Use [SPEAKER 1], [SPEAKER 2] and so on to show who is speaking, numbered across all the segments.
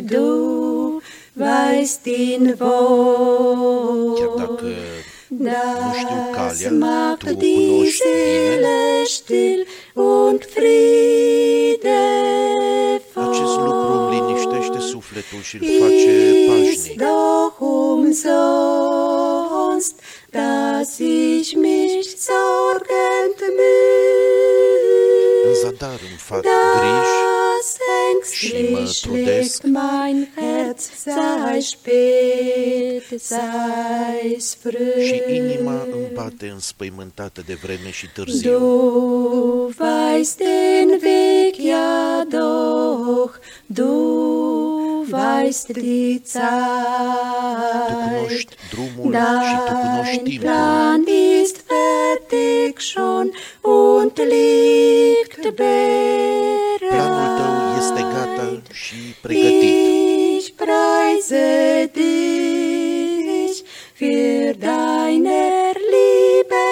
[SPEAKER 1] du weißt ihn wohl.
[SPEAKER 2] știu
[SPEAKER 1] Das macht die. Seele still und Friede
[SPEAKER 2] Acest lucru îmi
[SPEAKER 1] voll.
[SPEAKER 2] liniștește sufletul și îl face
[SPEAKER 1] Ist
[SPEAKER 2] pașnic.
[SPEAKER 1] doch umsonst, dass ich mich sorgend
[SPEAKER 2] În
[SPEAKER 1] müh.
[SPEAKER 2] zadar îmi fac griji immer
[SPEAKER 1] schlägt mein Herz, sei spät.
[SPEAKER 2] Și inima
[SPEAKER 1] früh.
[SPEAKER 2] îmi bate înspăimântată de vreme și târziu.
[SPEAKER 1] Du weißt den Weg ja doch, du weißt die
[SPEAKER 2] Tu
[SPEAKER 1] Zeit.
[SPEAKER 2] cunoști drumul și tu cunoști
[SPEAKER 1] Dein
[SPEAKER 2] timpul.
[SPEAKER 1] Plan ist fertig schon und liegt
[SPEAKER 2] Planul tău este gata
[SPEAKER 1] bereit.
[SPEAKER 2] și pregătit.
[SPEAKER 1] Ich preise dich für deiner Liebe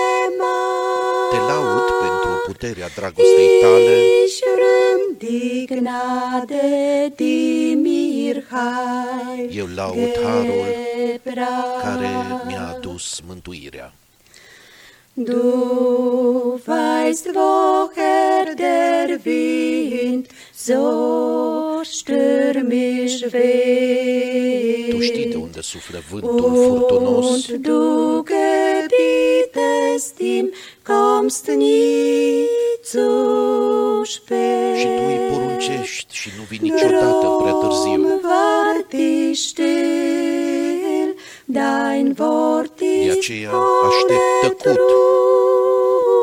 [SPEAKER 2] Te
[SPEAKER 1] Macht.
[SPEAKER 2] laud pentru puterea dragostei tale
[SPEAKER 1] Ich rühm die Gnade, die mir Heil
[SPEAKER 2] Eu laud harul care
[SPEAKER 1] gebracht.
[SPEAKER 2] mi-a adus mântuirea.
[SPEAKER 1] Du weißt, woher der Wind so stürmisch
[SPEAKER 2] Tu știi de
[SPEAKER 1] weht.
[SPEAKER 2] unde suflă vântul furtunos
[SPEAKER 1] Und du gebietest ihm, kommst nie zu
[SPEAKER 2] și tu îi
[SPEAKER 1] spät.
[SPEAKER 2] poruncești și nu vii niciodată prea târziu.
[SPEAKER 1] Drum wart ich still, dein Wort
[SPEAKER 2] De
[SPEAKER 1] ist
[SPEAKER 2] aceea aștept
[SPEAKER 1] ohne
[SPEAKER 2] tăcut.
[SPEAKER 1] Trug.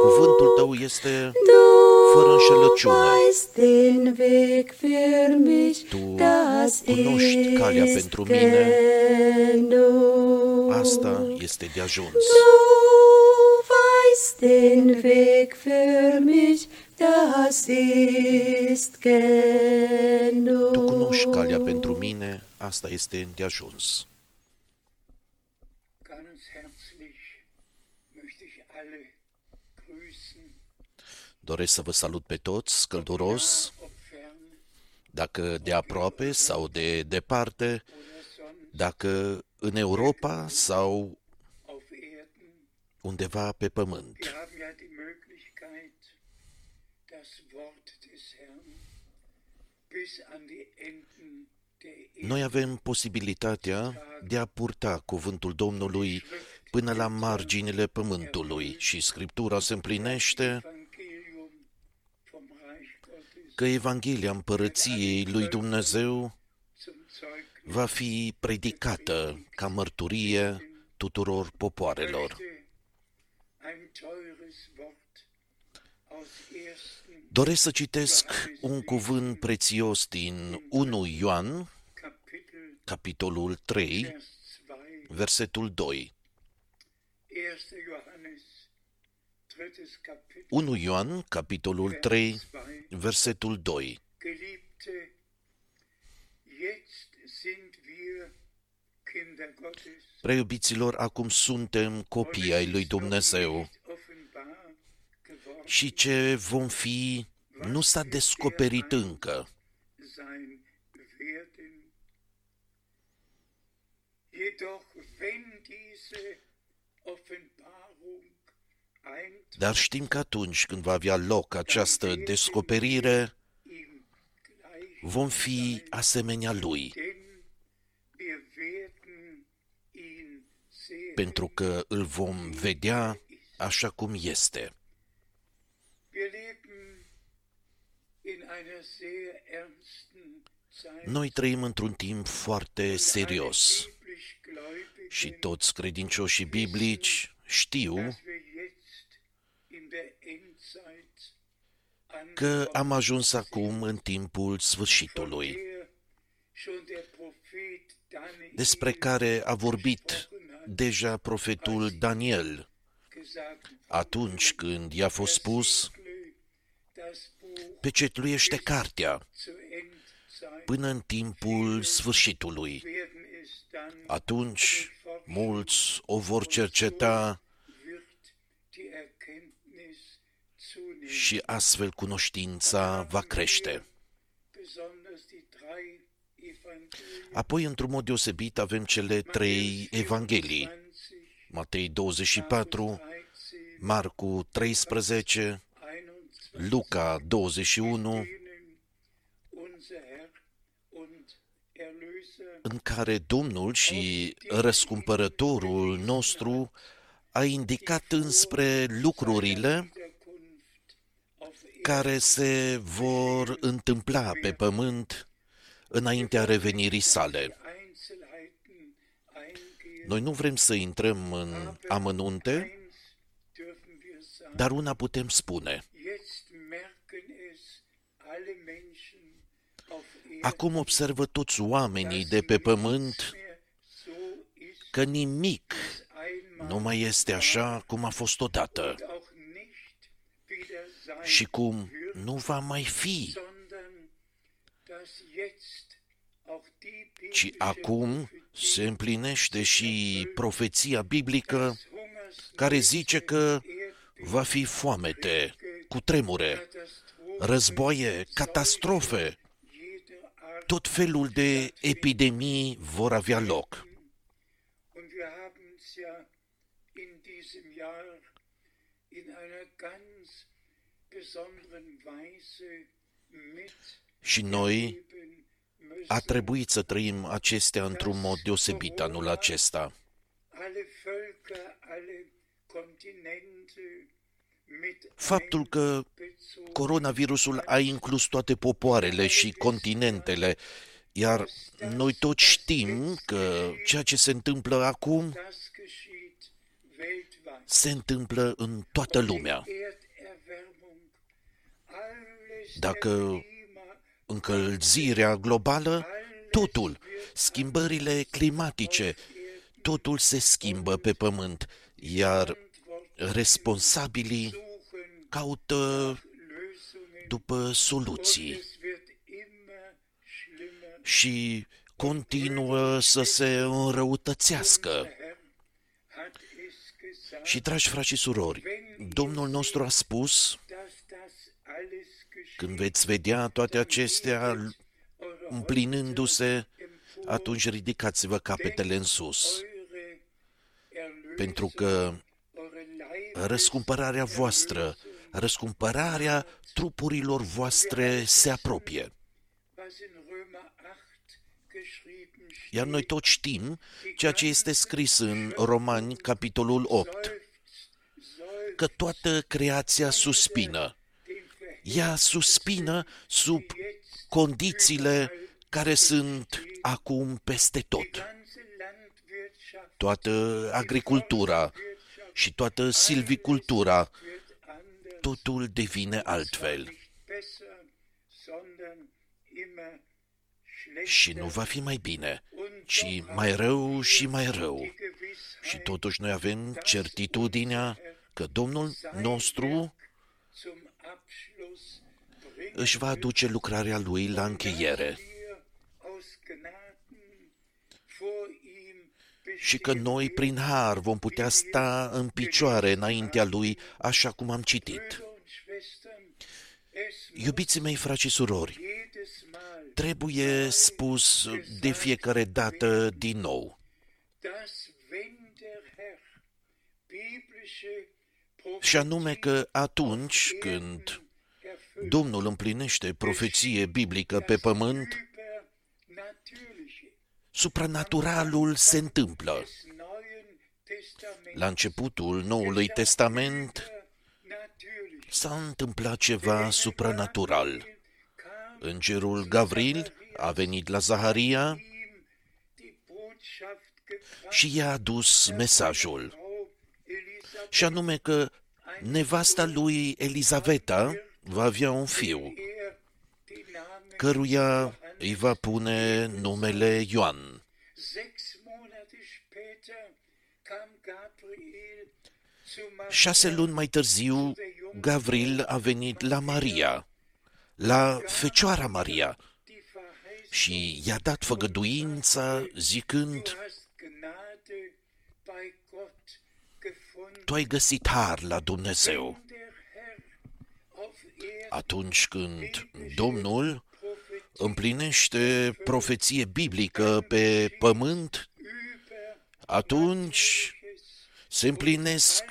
[SPEAKER 2] Cuvântul tău este
[SPEAKER 1] Du
[SPEAKER 2] fără înșelăciune.
[SPEAKER 1] weißt den Weg für mich,
[SPEAKER 2] Tu
[SPEAKER 1] das
[SPEAKER 2] cunoști calea
[SPEAKER 1] ist
[SPEAKER 2] pentru mine.
[SPEAKER 1] genug.
[SPEAKER 2] Asta este de ajuns.
[SPEAKER 1] Du weißt den Weg für mich, das ist genug.
[SPEAKER 2] Tu cunoști calea pentru mine, asta este de ajuns. Doresc să vă salut pe toți, călduros,
[SPEAKER 3] ob fern
[SPEAKER 2] dacă de aproape sau de departe,
[SPEAKER 3] oder sonst
[SPEAKER 2] dacă în Europa sau
[SPEAKER 3] auf Erden.
[SPEAKER 2] undeva pe pământ.
[SPEAKER 3] Wir haben ja die Möglichkeit, das Wort des Herrn bis an die Enden der Erde
[SPEAKER 2] Noi avem posibilitatea de a purta cuvântul Domnului până la marginile pământului și Scriptura se împlinește că Evanghelia Împărăției lui Dumnezeu
[SPEAKER 3] zum Zeugnis
[SPEAKER 2] va fi predicată ca mărturie tuturor popoarelor.
[SPEAKER 3] möchte ein teures Wort aus 1.
[SPEAKER 2] Doresc să citesc un cuvânt prețios din 1 Ioan,
[SPEAKER 3] Kapitel
[SPEAKER 2] capitolul 3,
[SPEAKER 3] Vers 2.
[SPEAKER 2] versetul 2.
[SPEAKER 3] 1. Johannes, drittes Kapitel,
[SPEAKER 2] 1 Ioan, capitolul 3,
[SPEAKER 3] Vers 2.
[SPEAKER 2] versetul 2.
[SPEAKER 3] Geliebte, jetzt sind wir Kinder Gottes.
[SPEAKER 2] Preiubiților, acum suntem copii ai lui Dumnezeu
[SPEAKER 3] Nicht offenbar geworden
[SPEAKER 2] și ce vom fi nu s-a descoperit încă.
[SPEAKER 3] sein werden. Jedoch, wenn diese Offenbarung eintritt,
[SPEAKER 2] Dar știm că atunci când va avea loc această descoperire,
[SPEAKER 3] ihm gleich,
[SPEAKER 2] vom fi asemenea lui,
[SPEAKER 3] denn wir werden ihn sehen.
[SPEAKER 2] pentru că îl vom vedea așa cum este.
[SPEAKER 3] Wir leben in einer sehr ernsten Zeit.
[SPEAKER 2] Noi trăim într-un timp foarte serios
[SPEAKER 3] Biblisch Gläubige,
[SPEAKER 2] și toți credincioșii biblici știu
[SPEAKER 3] dass wir jetzt in der Endzeit
[SPEAKER 2] că
[SPEAKER 3] angekommen
[SPEAKER 2] am ajuns acum în timpul
[SPEAKER 3] von
[SPEAKER 2] sfârșitului,
[SPEAKER 3] der schon der Prophet Daniel
[SPEAKER 2] despre care a vorbit
[SPEAKER 3] gesprochen hat,
[SPEAKER 2] deja profetul Daniel.
[SPEAKER 3] gesagt,
[SPEAKER 2] atunci când i-a fost spus,
[SPEAKER 3] das Buch
[SPEAKER 2] pecetluiește cartea
[SPEAKER 3] zur Endzeit
[SPEAKER 2] până în timpul sfârșitului.
[SPEAKER 3] werden es dann
[SPEAKER 2] Atunci mulți o vor cerceta și astfel cunoștința va crește.
[SPEAKER 3] besonders die drei Evangelien
[SPEAKER 2] Apoi, într-un mod deosebit, avem cele trei evanghelii.
[SPEAKER 3] 20,
[SPEAKER 2] Matei 24,
[SPEAKER 3] 13,
[SPEAKER 2] Marcu 13,
[SPEAKER 3] 21,
[SPEAKER 2] Luca 21,
[SPEAKER 3] denen unser Herr und Erlöser
[SPEAKER 2] în care Domnul și răscumpărătorul nostru a indicat înspre lucrurile
[SPEAKER 3] Wiederkunft auf Erden
[SPEAKER 2] care se vor întâmpla pe pământ înaintea revenirii sale.
[SPEAKER 3] Einzelheiten eingehen.
[SPEAKER 2] Noi nu vrem să intrăm în amănunte,
[SPEAKER 3] Eins dürfen wir sagen,
[SPEAKER 2] dar una putem spune.
[SPEAKER 3] jetzt merken es alle Menschen auf Erden,
[SPEAKER 2] Acum observă toți oamenii de pe pământ
[SPEAKER 3] mehr so ist
[SPEAKER 2] că nimic
[SPEAKER 3] einmal
[SPEAKER 2] nu mai este așa cum a fost odată
[SPEAKER 3] und auch nicht wieder sein
[SPEAKER 2] și cum
[SPEAKER 3] wird,
[SPEAKER 2] nu va mai fi,
[SPEAKER 3] sondern dass jetzt auch die
[SPEAKER 2] ci
[SPEAKER 3] biblische
[SPEAKER 2] acum se împlinește și profeția biblică care zice că va fi foamete, cu tremure, războaie, catastrofe, tot felul de epidemii vor avea loc. Și noi
[SPEAKER 3] leben
[SPEAKER 2] a
[SPEAKER 3] müssen.
[SPEAKER 2] trebuit să trăim acestea într-un mod deosebit anul acesta.
[SPEAKER 3] Alle Völker, alle Kontinente mit
[SPEAKER 2] Faptul că
[SPEAKER 3] einbezogen
[SPEAKER 2] coronavirusul a inclus toate popoarele și continentele, iar noi toți știm că ceea ce se întâmplă acum
[SPEAKER 3] das geschieht weltweit.
[SPEAKER 2] se întâmplă în toată lumea.
[SPEAKER 3] Erderwärmung, alles
[SPEAKER 2] Dacă
[SPEAKER 3] der Klima,
[SPEAKER 2] încălzirea globală, totul, schimbările climatice, totul se schimbă pe pământ, iar responsabilii
[SPEAKER 3] suchen
[SPEAKER 2] caută
[SPEAKER 3] Lösungen
[SPEAKER 2] după soluții
[SPEAKER 3] es wird immer schlimmer.
[SPEAKER 2] și continuă să se înrăutățească.
[SPEAKER 3] Herr hat es gesagt,
[SPEAKER 2] Și, dragi frați și surori, Domnul nostru a spus,
[SPEAKER 3] dass das alles geschieht.
[SPEAKER 2] Când veți vedea toate acestea împlinându-se, atunci ridicați-vă capetele în sus,
[SPEAKER 3] Eure Erlösung,
[SPEAKER 2] pentru că
[SPEAKER 3] eure Leib
[SPEAKER 2] răscumpărarea voastră, răscumpărarea trupurilor voastre se apropie.
[SPEAKER 3] was in Römer 8 geschrieben steht,
[SPEAKER 2] Iar noi toți știm ceea ce este scris în Romani, capitolul 8,
[SPEAKER 3] seufzt, seufzt
[SPEAKER 2] că toată creația suspină.
[SPEAKER 3] Den Verhältnis
[SPEAKER 2] Ea suspină sub condițiile care sunt acum peste tot.
[SPEAKER 3] ganze Landwirtschaft,
[SPEAKER 2] Toată agricultura și toată silvicultura,
[SPEAKER 3] wird anders,
[SPEAKER 2] totul devine altfel.
[SPEAKER 3] nicht besser, sondern immer schlechter.
[SPEAKER 2] Și nu va fi mai bine,
[SPEAKER 3] Und
[SPEAKER 2] ci
[SPEAKER 3] doch
[SPEAKER 2] mai rău și mai rău.
[SPEAKER 3] die Gewissheit,
[SPEAKER 2] Și totuși noi avem certitudinea că Domnul nostru
[SPEAKER 3] zum Abschluss bringen
[SPEAKER 2] își va aduce lucrarea Lui la încheiere
[SPEAKER 3] wir aus Gnaden vor ihm
[SPEAKER 2] și că noi, prin har, vom putea sta în picioare înaintea Lui, așa cum am citit.
[SPEAKER 3] Brüder und Schwestern, es
[SPEAKER 2] Iubiții mei, frați și surori,
[SPEAKER 3] jedes Mal,
[SPEAKER 2] trebuie spus de fiecare dată din nou
[SPEAKER 3] dass wenn der Herr biblische
[SPEAKER 2] și anume că atunci când
[SPEAKER 3] Propheten erfüllt,
[SPEAKER 2] Domnul împlinește profeție biblică pe pământ,
[SPEAKER 3] übernatürliche
[SPEAKER 2] supranaturalul se întâmplă.
[SPEAKER 3] des Neuen Testaments
[SPEAKER 2] La începutul Noului Testament
[SPEAKER 3] natürlich
[SPEAKER 2] s-a întâmplat ceva supranatural.
[SPEAKER 3] kam
[SPEAKER 2] Îngerul Gavril a venit la Zaharia
[SPEAKER 3] ihm die Botschaft gebracht,
[SPEAKER 2] și i-a adus mesajul,
[SPEAKER 3] Frau Elisabeth,
[SPEAKER 2] și anume că nevasta lui Elizaveta va avea un fiu,
[SPEAKER 3] er den Namen
[SPEAKER 2] căruia îi va pune numele Ioan.
[SPEAKER 3] Sechs Monate später kam Gabriel zu
[SPEAKER 2] Șase luni mai târziu, Gavril a venit la Maria, la Fecioara Maria,
[SPEAKER 3] die Verheißung,
[SPEAKER 2] și i-a dat făgăduința zicând,
[SPEAKER 3] du hast Gnade bei Gott gefunden.
[SPEAKER 2] tu ai găsit har la Dumnezeu.
[SPEAKER 3] Wenn der Herr auf atunci când Domnul împlinește profeție biblică pe pământ, atunci se împlinesc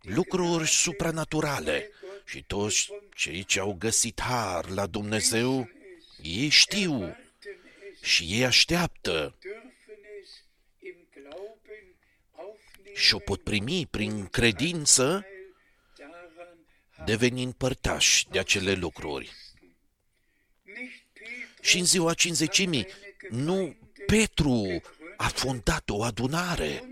[SPEAKER 3] lucruri supranaturale și toți cei ce au găsit har la Dumnezeu, ei știu și ei așteaptă și o pot primi prin credință, devenind părtași de acele lucruri. Și în ziua cinzecimii, nu Petru a fondat o adunare,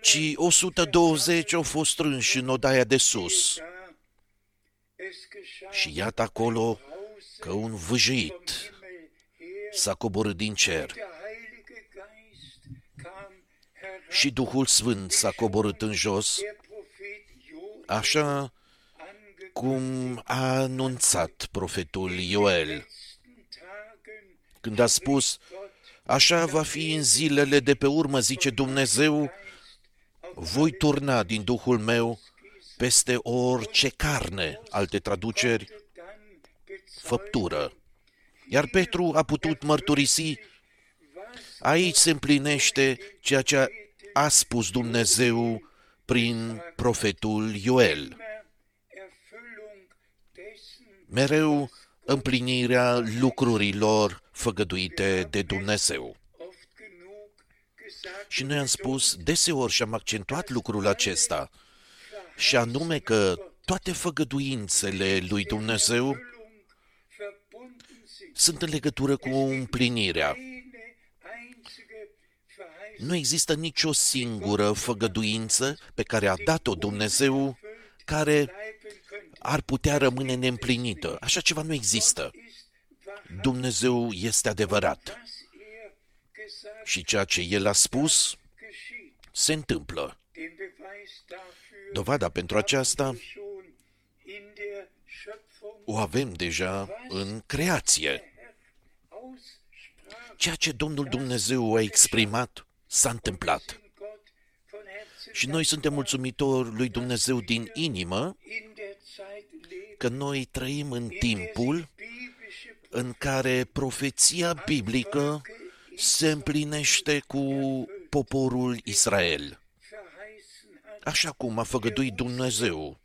[SPEAKER 3] ci 120 au fost strânși în odaia de sus. Și iată acolo că un vâjit s-a coborât din cer și Duhul Sfânt s-a coborât în jos, așa cum a anunțat profetul Ioel, când a spus, așa va fi în zilele de pe urmă, zice Dumnezeu, voi turna din Duhul meu peste orice carne, alte traduceri, făptură. Iar Petru a putut mărturisi, aici se împlinește ceea ce a spus Dumnezeu prin profetul Ioel. Mereu împlinirea lucrurilor făgăduite de Dumnezeu. Și noi am spus deseori și am accentuat lucrul acesta, și anume că toate făgăduințele lui Dumnezeu sunt în legătură cu împlinirea. Nu există nicio singură făgăduință pe care a dat-o Dumnezeu care ar putea rămâne neîmplinită. Așa ceva nu există. Dumnezeu este adevărat. Și ceea ce El a spus se întâmplă. Dovada pentru aceasta o avem deja în creație. Ceea ce Domnul Dumnezeu a exprimat s-a întâmplat. Și noi suntem mulțumitori lui Dumnezeu din inimă că noi trăim în timpul în care profeția biblică se împlinește cu poporul Israel. Așa cum a făgăduit Dumnezeu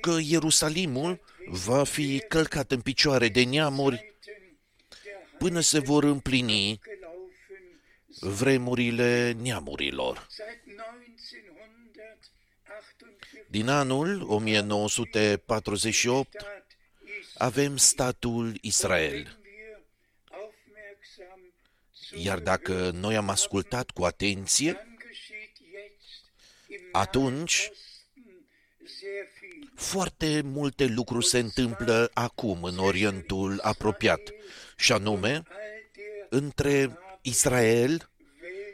[SPEAKER 3] că Ierusalimul va fi călcat în picioare de neamuri până se vor împlini vremurile neamurilor. Din anul 1948 avem statul Israel. Iar dacă noi am ascultat cu atenție, atunci foarte multe lucruri se întâmplă acum în Orientul apropiat, și anume între Israel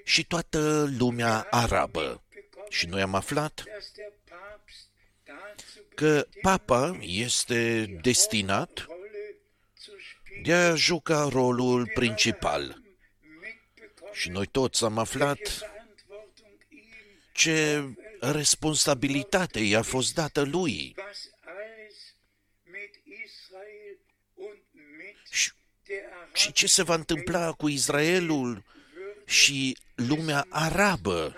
[SPEAKER 3] și toată lumea arabă. Și noi am aflat că papa este destinat de a juca rolul principal. Și noi toți am aflat ce responsabilitate i-a fost dată lui. Și, și ce se va întâmpla cu Israelul și lumea arabă?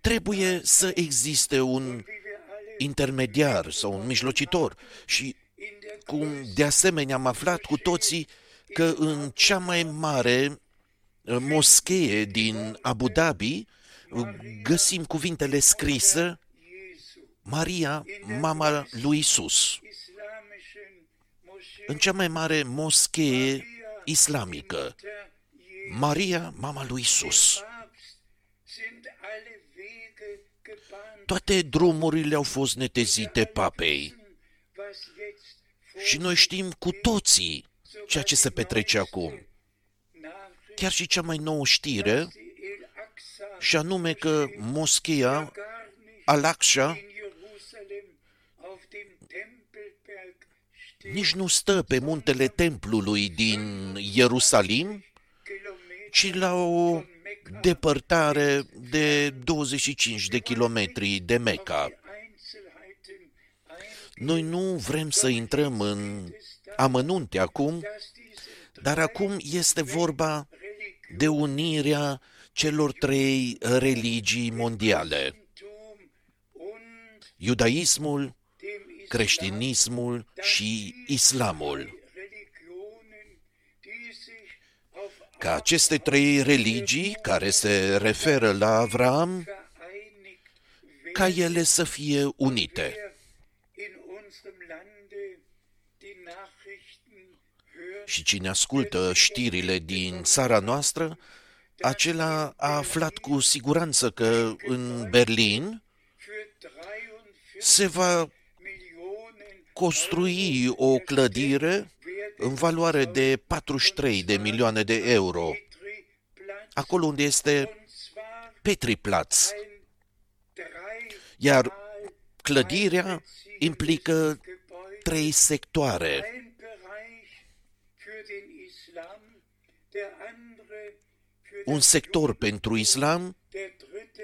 [SPEAKER 3] Trebuie să existe un intermediar sau un mijlocitor și cum de asemenea am aflat cu toții că în cea mai mare moschee din Abu Dhabi găsim cuvintele scrise Maria, mama lui Isus. În cea mai mare moschee islamică, Maria, mama lui Isus. Toate drumurile au fost netezite papei. Și noi știm cu toții ceea ce se petrece acum. Chiar și cea mai nouă știre și anume că moscheea Al-Aqsa nici nu stă pe muntele templului din Ierusalim, ci la o depărtare de 25 de kilometri de Mecca. Noi nu vrem să intrăm în amănunte acum, dar acum este vorba de unirea celor trei religii mondiale. Iudaismul, creștinismul și islamul. Ca aceste trei religii care se referă la Avram, ca ele să fie unite. Și cine ascultă știrile din țara noastră, acela a aflat cu siguranță că în Berlin se va construi o clădire în valoare de 43 de milioane de euro, acolo unde este Petriplatz. Iar clădirea implică trei sectoare. Un sector pentru islam,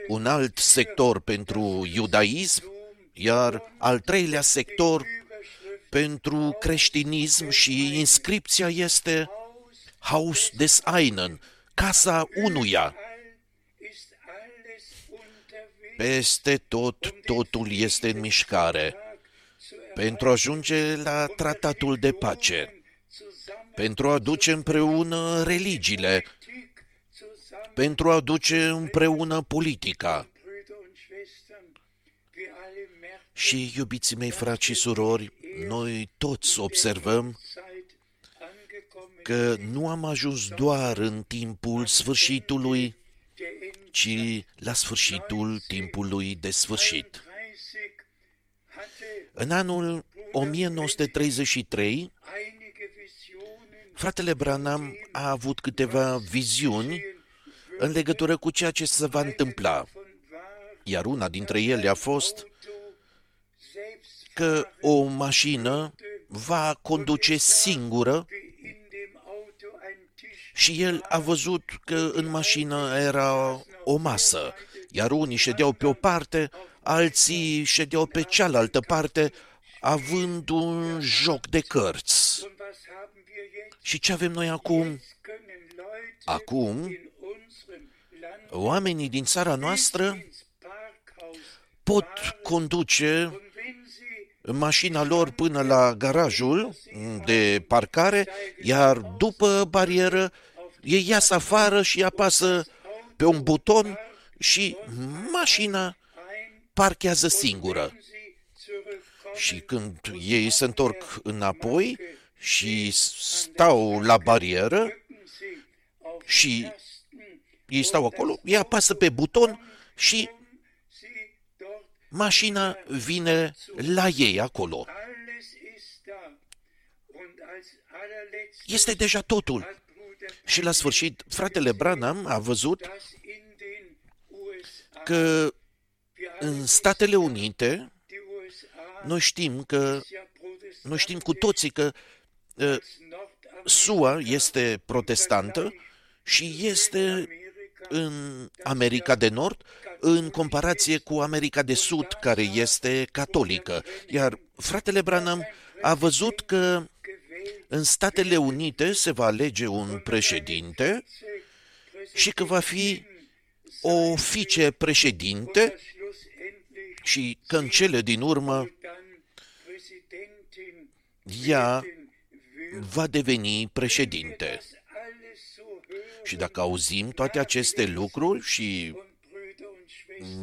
[SPEAKER 3] un alt sector pentru iudaism, iar al treilea sector pentru creștinism și inscripția este Haus des Einen, casa unuia. Peste tot, totul este în mișcare pentru a ajunge la tratatul de pace, pentru a aduce împreună religiile, pentru a aduce împreună politica. Și, iubiții mei, frați și surori, noi toți observăm că nu am ajuns doar în timpul sfârșitului, ci la sfârșitul timpului de sfârșit. În anul 1933, fratele Branham a avut câteva viziuni în legătură cu ceea ce se va întâmpla, iar una dintre ele a fost că o mașină va conduce singură și el a văzut că în mașină era o masă, iar unii ședeau pe o parte, alții ședeau pe cealaltă parte, având un joc de cărți. Și ce avem noi acum? Acum, oamenii din țara noastră pot conduce mașina lor până la garajul de parcare, iar după barieră ei iasă afară și apasă pe un buton și mașina parchează singură. Și când ei se întorc înapoi și stau la barieră și ei stau acolo, ei apasă pe buton și mașina vine la ei acolo. Este deja totul. Și la sfârșit, fratele Branham a văzut că în Statele Unite, noi știm că, noi știm cu toții că uh, SUA este protestantă și este în America de Nord în comparație cu America de Sud, care este catolică. Iar fratele Branham a văzut că în Statele Unite se va alege un președinte și că va fi o vicepreședinte și că în cele din urmă ea va deveni președinte. Și dacă auzim toate aceste lucruri și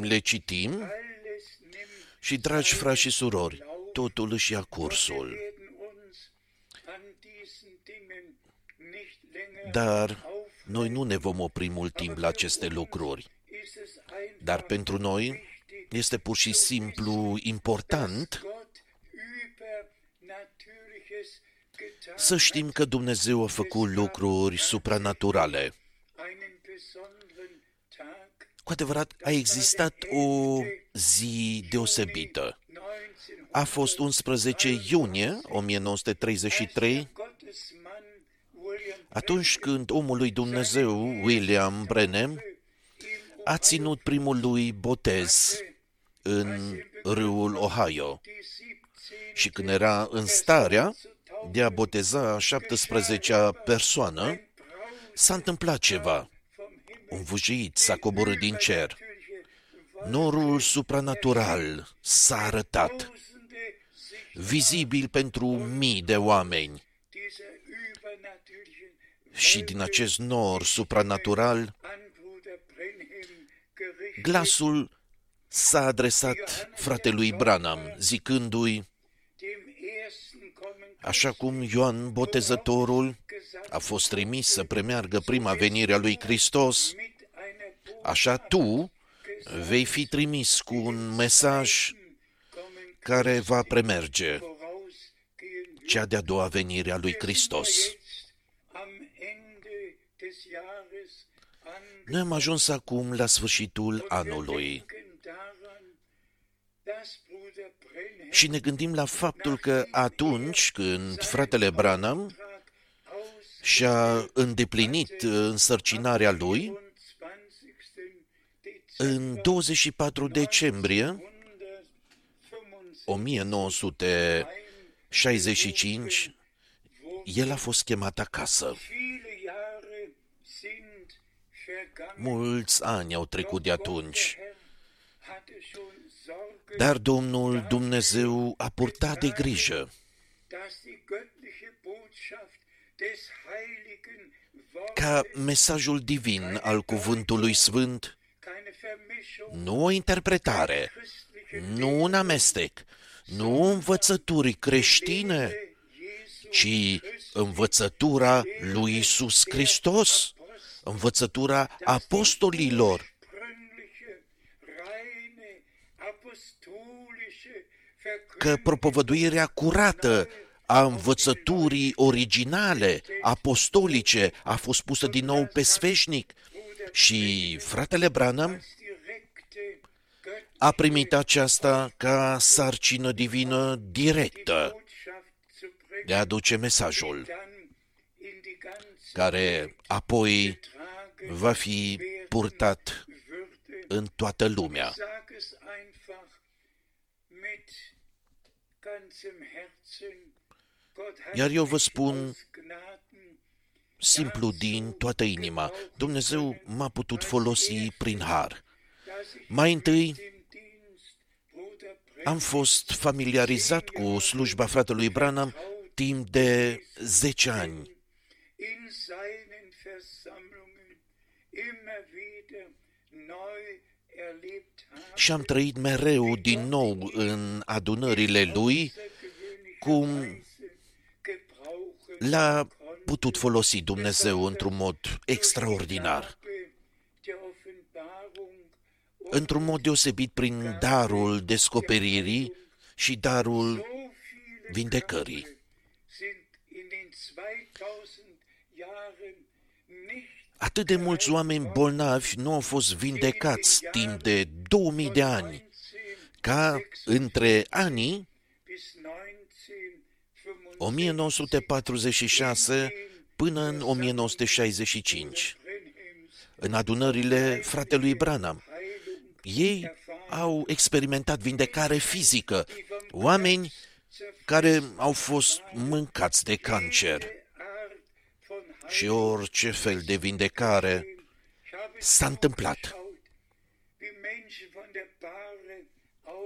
[SPEAKER 3] le citim, și, dragi frați și surori, totul își ia cursul. Dar noi nu ne vom opri mult timp la aceste lucruri. Dar pentru noi este pur și simplu important să știm că Dumnezeu a făcut lucruri supranaturale. Cu adevărat, a existat o zi deosebită. A fost 11 iunie 1933, Atunci când omul lui Dumnezeu, William Brenem, a ținut primul lui botez în râul Ohio și când era în starea de a boteza a 17-a persoană, s-a întâmplat ceva. Un vujit s-a coborât din cer. Norul supranatural s-a arătat, vizibil pentru mii de oameni. Și din acest nor supranatural, glasul s-a adresat fratelui Branham, zicându-i, așa cum Ioan Botezătorul a fost trimis să premeargă prima venire a lui Hristos, așa tu vei fi trimis cu un mesaj care va premerge cea de-a doua venire a lui Hristos. Noi am ajuns acum la sfârșitul anului și ne gândim la faptul că atunci când fratele Branham și-a îndeplinit însărcinarea lui, în 24 decembrie 1965, el a fost chemat acasă. Mulți ani au trecut de atunci, dar Domnul Dumnezeu a purtat de grijă ca mesajul divin al Cuvântului Sfânt, nu o interpretare, nu un amestec, nu învățături creștine, ci învățătura lui Isus Hristos, învățătura apostolilor. Că propovăduirea curată a învățăturii originale, apostolice, a fost pusă din nou pe sfeșnic și fratele Branham a primit aceasta ca sarcină divină directă de a aduce mesajul, care apoi va fi purtat în toată lumea. Iar eu vă spun simplu din toată inima, Dumnezeu m-a putut folosi prin har. Mai întâi, am fost familiarizat cu slujba fratelui Branham timp de 10 ani. Și am trăit mereu din nou în adunările lui cum l-a putut folosi Dumnezeu într-un mod extraordinar într-un mod deosebit prin darul descoperirii și darul vindecării. Atât de mulți oameni bolnavi nu au fost vindecați timp de 2000 de ani, ca între anii 1946 până în 1965, în adunările fratelui Branham. Ei au experimentat vindecare fizică, oameni care au fost mâncați de cancer. Și orice fel de vindecare s-a întâmplat.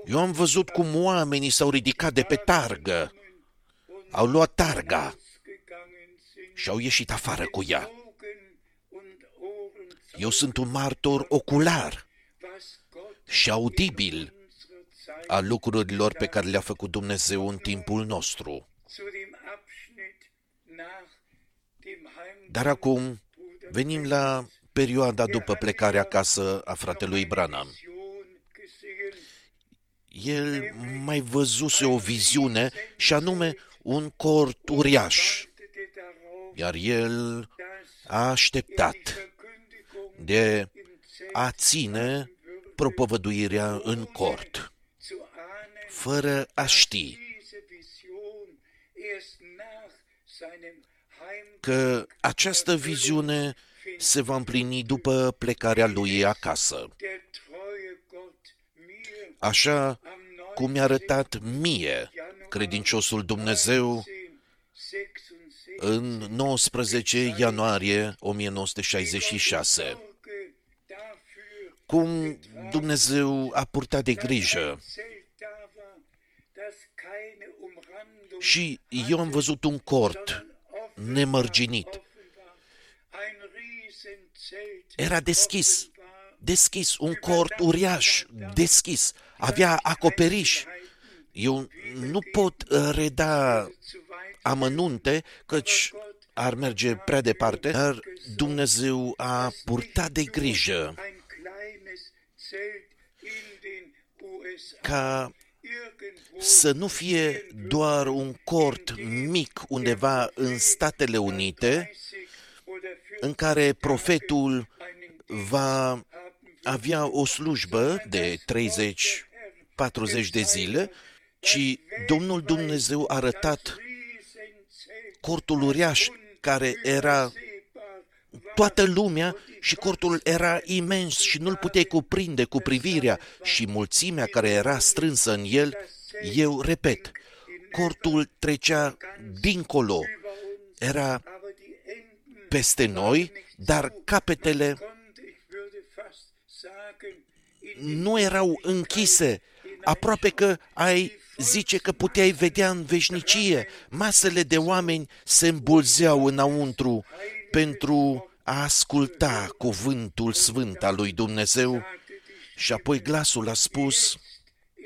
[SPEAKER 3] Eu am văzut cum oamenii s-au ridicat de pe targă, au luat targa și au ieșit afară cu ea. Eu sunt un martor ocular și audibil a lucrurilor pe care le-a făcut Dumnezeu în timpul nostru. Dar acum venim la perioada după plecarea acasă a fratelui Branham. El mai văzuse o viziune și anume un cort uriaș, iar el a așteptat de a ține propovăduirea în cort, fără a ști
[SPEAKER 2] că această viziune se va împlini după plecarea lui acasă.
[SPEAKER 3] der treue Gott mir
[SPEAKER 2] Așa
[SPEAKER 3] am
[SPEAKER 2] cum mi-a arătat mie, credinciosul Dumnezeu,
[SPEAKER 3] 1966
[SPEAKER 2] în 19 ianuarie 1966.
[SPEAKER 3] Sorge dafür
[SPEAKER 2] Cum Dumnezeu a purtat de grijă
[SPEAKER 3] Zelt da war, das keine Umrandung
[SPEAKER 2] și eu am văzut un cort
[SPEAKER 3] sondern offen
[SPEAKER 2] nemărginit.
[SPEAKER 3] offen war. Ein Riesenzelt
[SPEAKER 2] Era deschis,
[SPEAKER 3] war
[SPEAKER 2] deschis, un cort uriaș, deschis, avea acoperiș. Eu nu pot uh, reda
[SPEAKER 3] zu weit
[SPEAKER 2] amănunte, căci ar merge prea departe, dar Dumnezeu a purtat de grijă
[SPEAKER 3] ein kleines Zelt in den USA
[SPEAKER 2] ca
[SPEAKER 3] irgendwo
[SPEAKER 2] să nu fie doar un cort mic undeva în Statele Unite,
[SPEAKER 3] 30 oder 40
[SPEAKER 2] în care profetul
[SPEAKER 3] einen
[SPEAKER 2] va
[SPEAKER 3] haben
[SPEAKER 2] avea o slujbă de 30-40 de zile, ci Domnul Dumnezeu a arătat
[SPEAKER 3] Riesenzelt
[SPEAKER 2] cortul uriaș care era
[SPEAKER 3] sehbar
[SPEAKER 2] toată lumea și cortul era imens și nu-l puteai cuprinde cu privirea și mulțimea care era strânsă în el, eu repet, cortul trecea dincolo, era
[SPEAKER 3] aber die Enden
[SPEAKER 2] peste noi, dar capetele
[SPEAKER 3] konnte ich würde fast sagen in
[SPEAKER 2] nu erau închise, aproape că ai zice că puteai vedea în veșnicie. Masele de oameni se îmbulzeau înăuntru pentru a asculta cuvântul sfânt al lui Dumnezeu
[SPEAKER 3] sagte die
[SPEAKER 2] și apoi glasul a spus,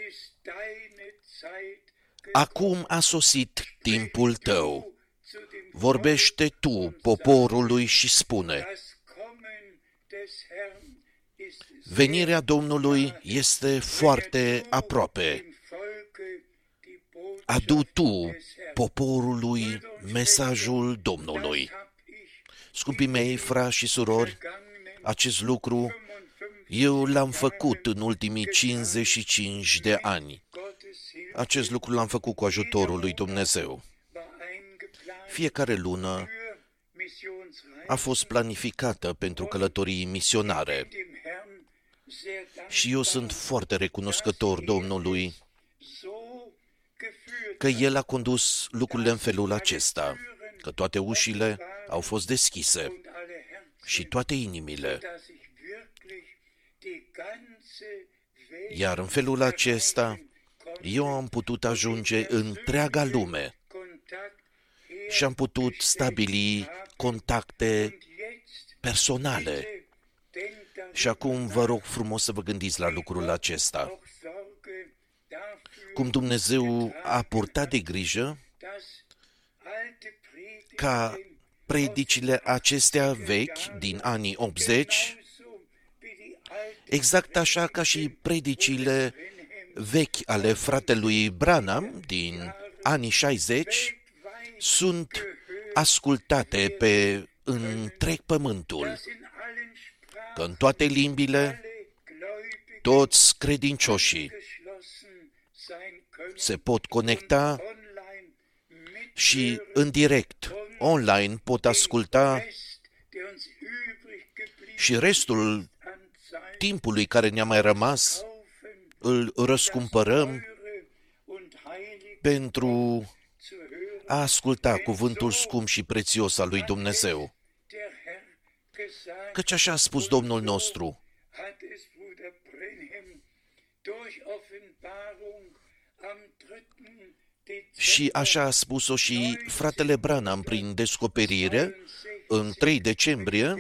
[SPEAKER 3] ist deine Zeit
[SPEAKER 2] Acum a sosit timpul tău.
[SPEAKER 3] zu dem
[SPEAKER 2] Vorbește tu poporului și spune,
[SPEAKER 3] das Kommen des Herrn ist
[SPEAKER 2] venirea Domnului este foarte aproape.
[SPEAKER 3] dem Volke die Botschaft
[SPEAKER 2] Adu tu
[SPEAKER 3] des Herrn.
[SPEAKER 2] poporului mesajul Domnului.
[SPEAKER 3] Hab ich
[SPEAKER 2] Scumpii mei, frați și surori,
[SPEAKER 3] vergangenen
[SPEAKER 2] acest lucru
[SPEAKER 3] 55
[SPEAKER 2] eu l-am făcut în ultimii 55 de ani.
[SPEAKER 3] Gottes Hilfe
[SPEAKER 2] Acest lucru l-am făcut cu ajutorul lui Dumnezeu.
[SPEAKER 3] war eingeplant
[SPEAKER 2] Fiecare lună
[SPEAKER 3] für Missionsreisen
[SPEAKER 2] a fost planificată pentru călătorii misionare
[SPEAKER 3] dem Herrn sehr dankbar
[SPEAKER 2] și eu sunt foarte recunoscător Domnului
[SPEAKER 3] so geführt
[SPEAKER 2] că El a condus lucrurile în felul acesta, că toate ușile au fost deschise
[SPEAKER 3] und alle Herzen,
[SPEAKER 2] și toate inimile,
[SPEAKER 3] dass ich wirklich die ganze Welt
[SPEAKER 2] iar în felul acesta eu am putut ajunge întreaga lume
[SPEAKER 3] Kontakt
[SPEAKER 2] și am putut stabili contacte
[SPEAKER 3] und jetzt
[SPEAKER 2] personale.
[SPEAKER 3] denkt das
[SPEAKER 2] Și acum vă rog frumos să vă gândiți la lucrul acesta.
[SPEAKER 3] auch Sorge dafür,
[SPEAKER 2] Cum Dumnezeu a purtat de grijă
[SPEAKER 3] dass alte
[SPEAKER 2] ca
[SPEAKER 3] Predigten
[SPEAKER 2] predicile acestea vechi din anii 80,
[SPEAKER 3] genauso wie die alte
[SPEAKER 2] exact așa ca și predicile vechi ale fratelui Branham din anii 60,
[SPEAKER 3] weltweit
[SPEAKER 2] sunt ascultate pe întreg pământul,
[SPEAKER 3] dass in allen Sprachen
[SPEAKER 2] că în toate limbile
[SPEAKER 3] alle Gläubigen
[SPEAKER 2] toți credincioșii
[SPEAKER 3] geschlossen sein können,
[SPEAKER 2] se pot conecta
[SPEAKER 3] online mit
[SPEAKER 2] și în direct, online, pot asculta
[SPEAKER 3] Rest, der uns übrig geblieben
[SPEAKER 2] și restul
[SPEAKER 3] an Zeit
[SPEAKER 2] timpului care ne-a mai rămas
[SPEAKER 3] kaufen,
[SPEAKER 2] îl răscumpărăm
[SPEAKER 3] teure und heilig zu
[SPEAKER 2] pentru
[SPEAKER 3] hören.
[SPEAKER 2] a asculta cuvântul scump și prețios al lui Dumnezeu.
[SPEAKER 3] Der Herr gesagt,
[SPEAKER 2] Căci așa a spus Domnul nostru,
[SPEAKER 3] hat es Bruder Brenhem durch Offenbarung am 3.
[SPEAKER 2] și
[SPEAKER 3] Dezember
[SPEAKER 2] așa a spus-o și fratele Branham prin descoperire în 3 decembrie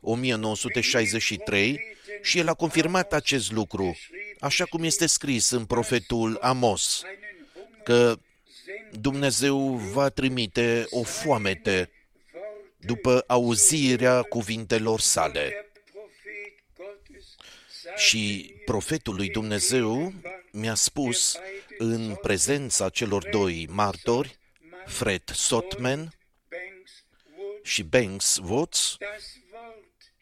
[SPEAKER 2] 1963 și el a confirmat acest lucru, așa cum este scris în profetul Amos,
[SPEAKER 3] einen Hunger
[SPEAKER 2] că
[SPEAKER 3] sendet
[SPEAKER 2] Dumnezeu va trimite o foamete după auzirea cuvintelor sale.
[SPEAKER 3] der Prophet Gottes sagt
[SPEAKER 2] Și profetul lui Dumnezeu mi-a spus în prezența celor doi martori, Fred Sotman
[SPEAKER 3] Banks Wood
[SPEAKER 2] și Banks Watts,
[SPEAKER 3] das Wort,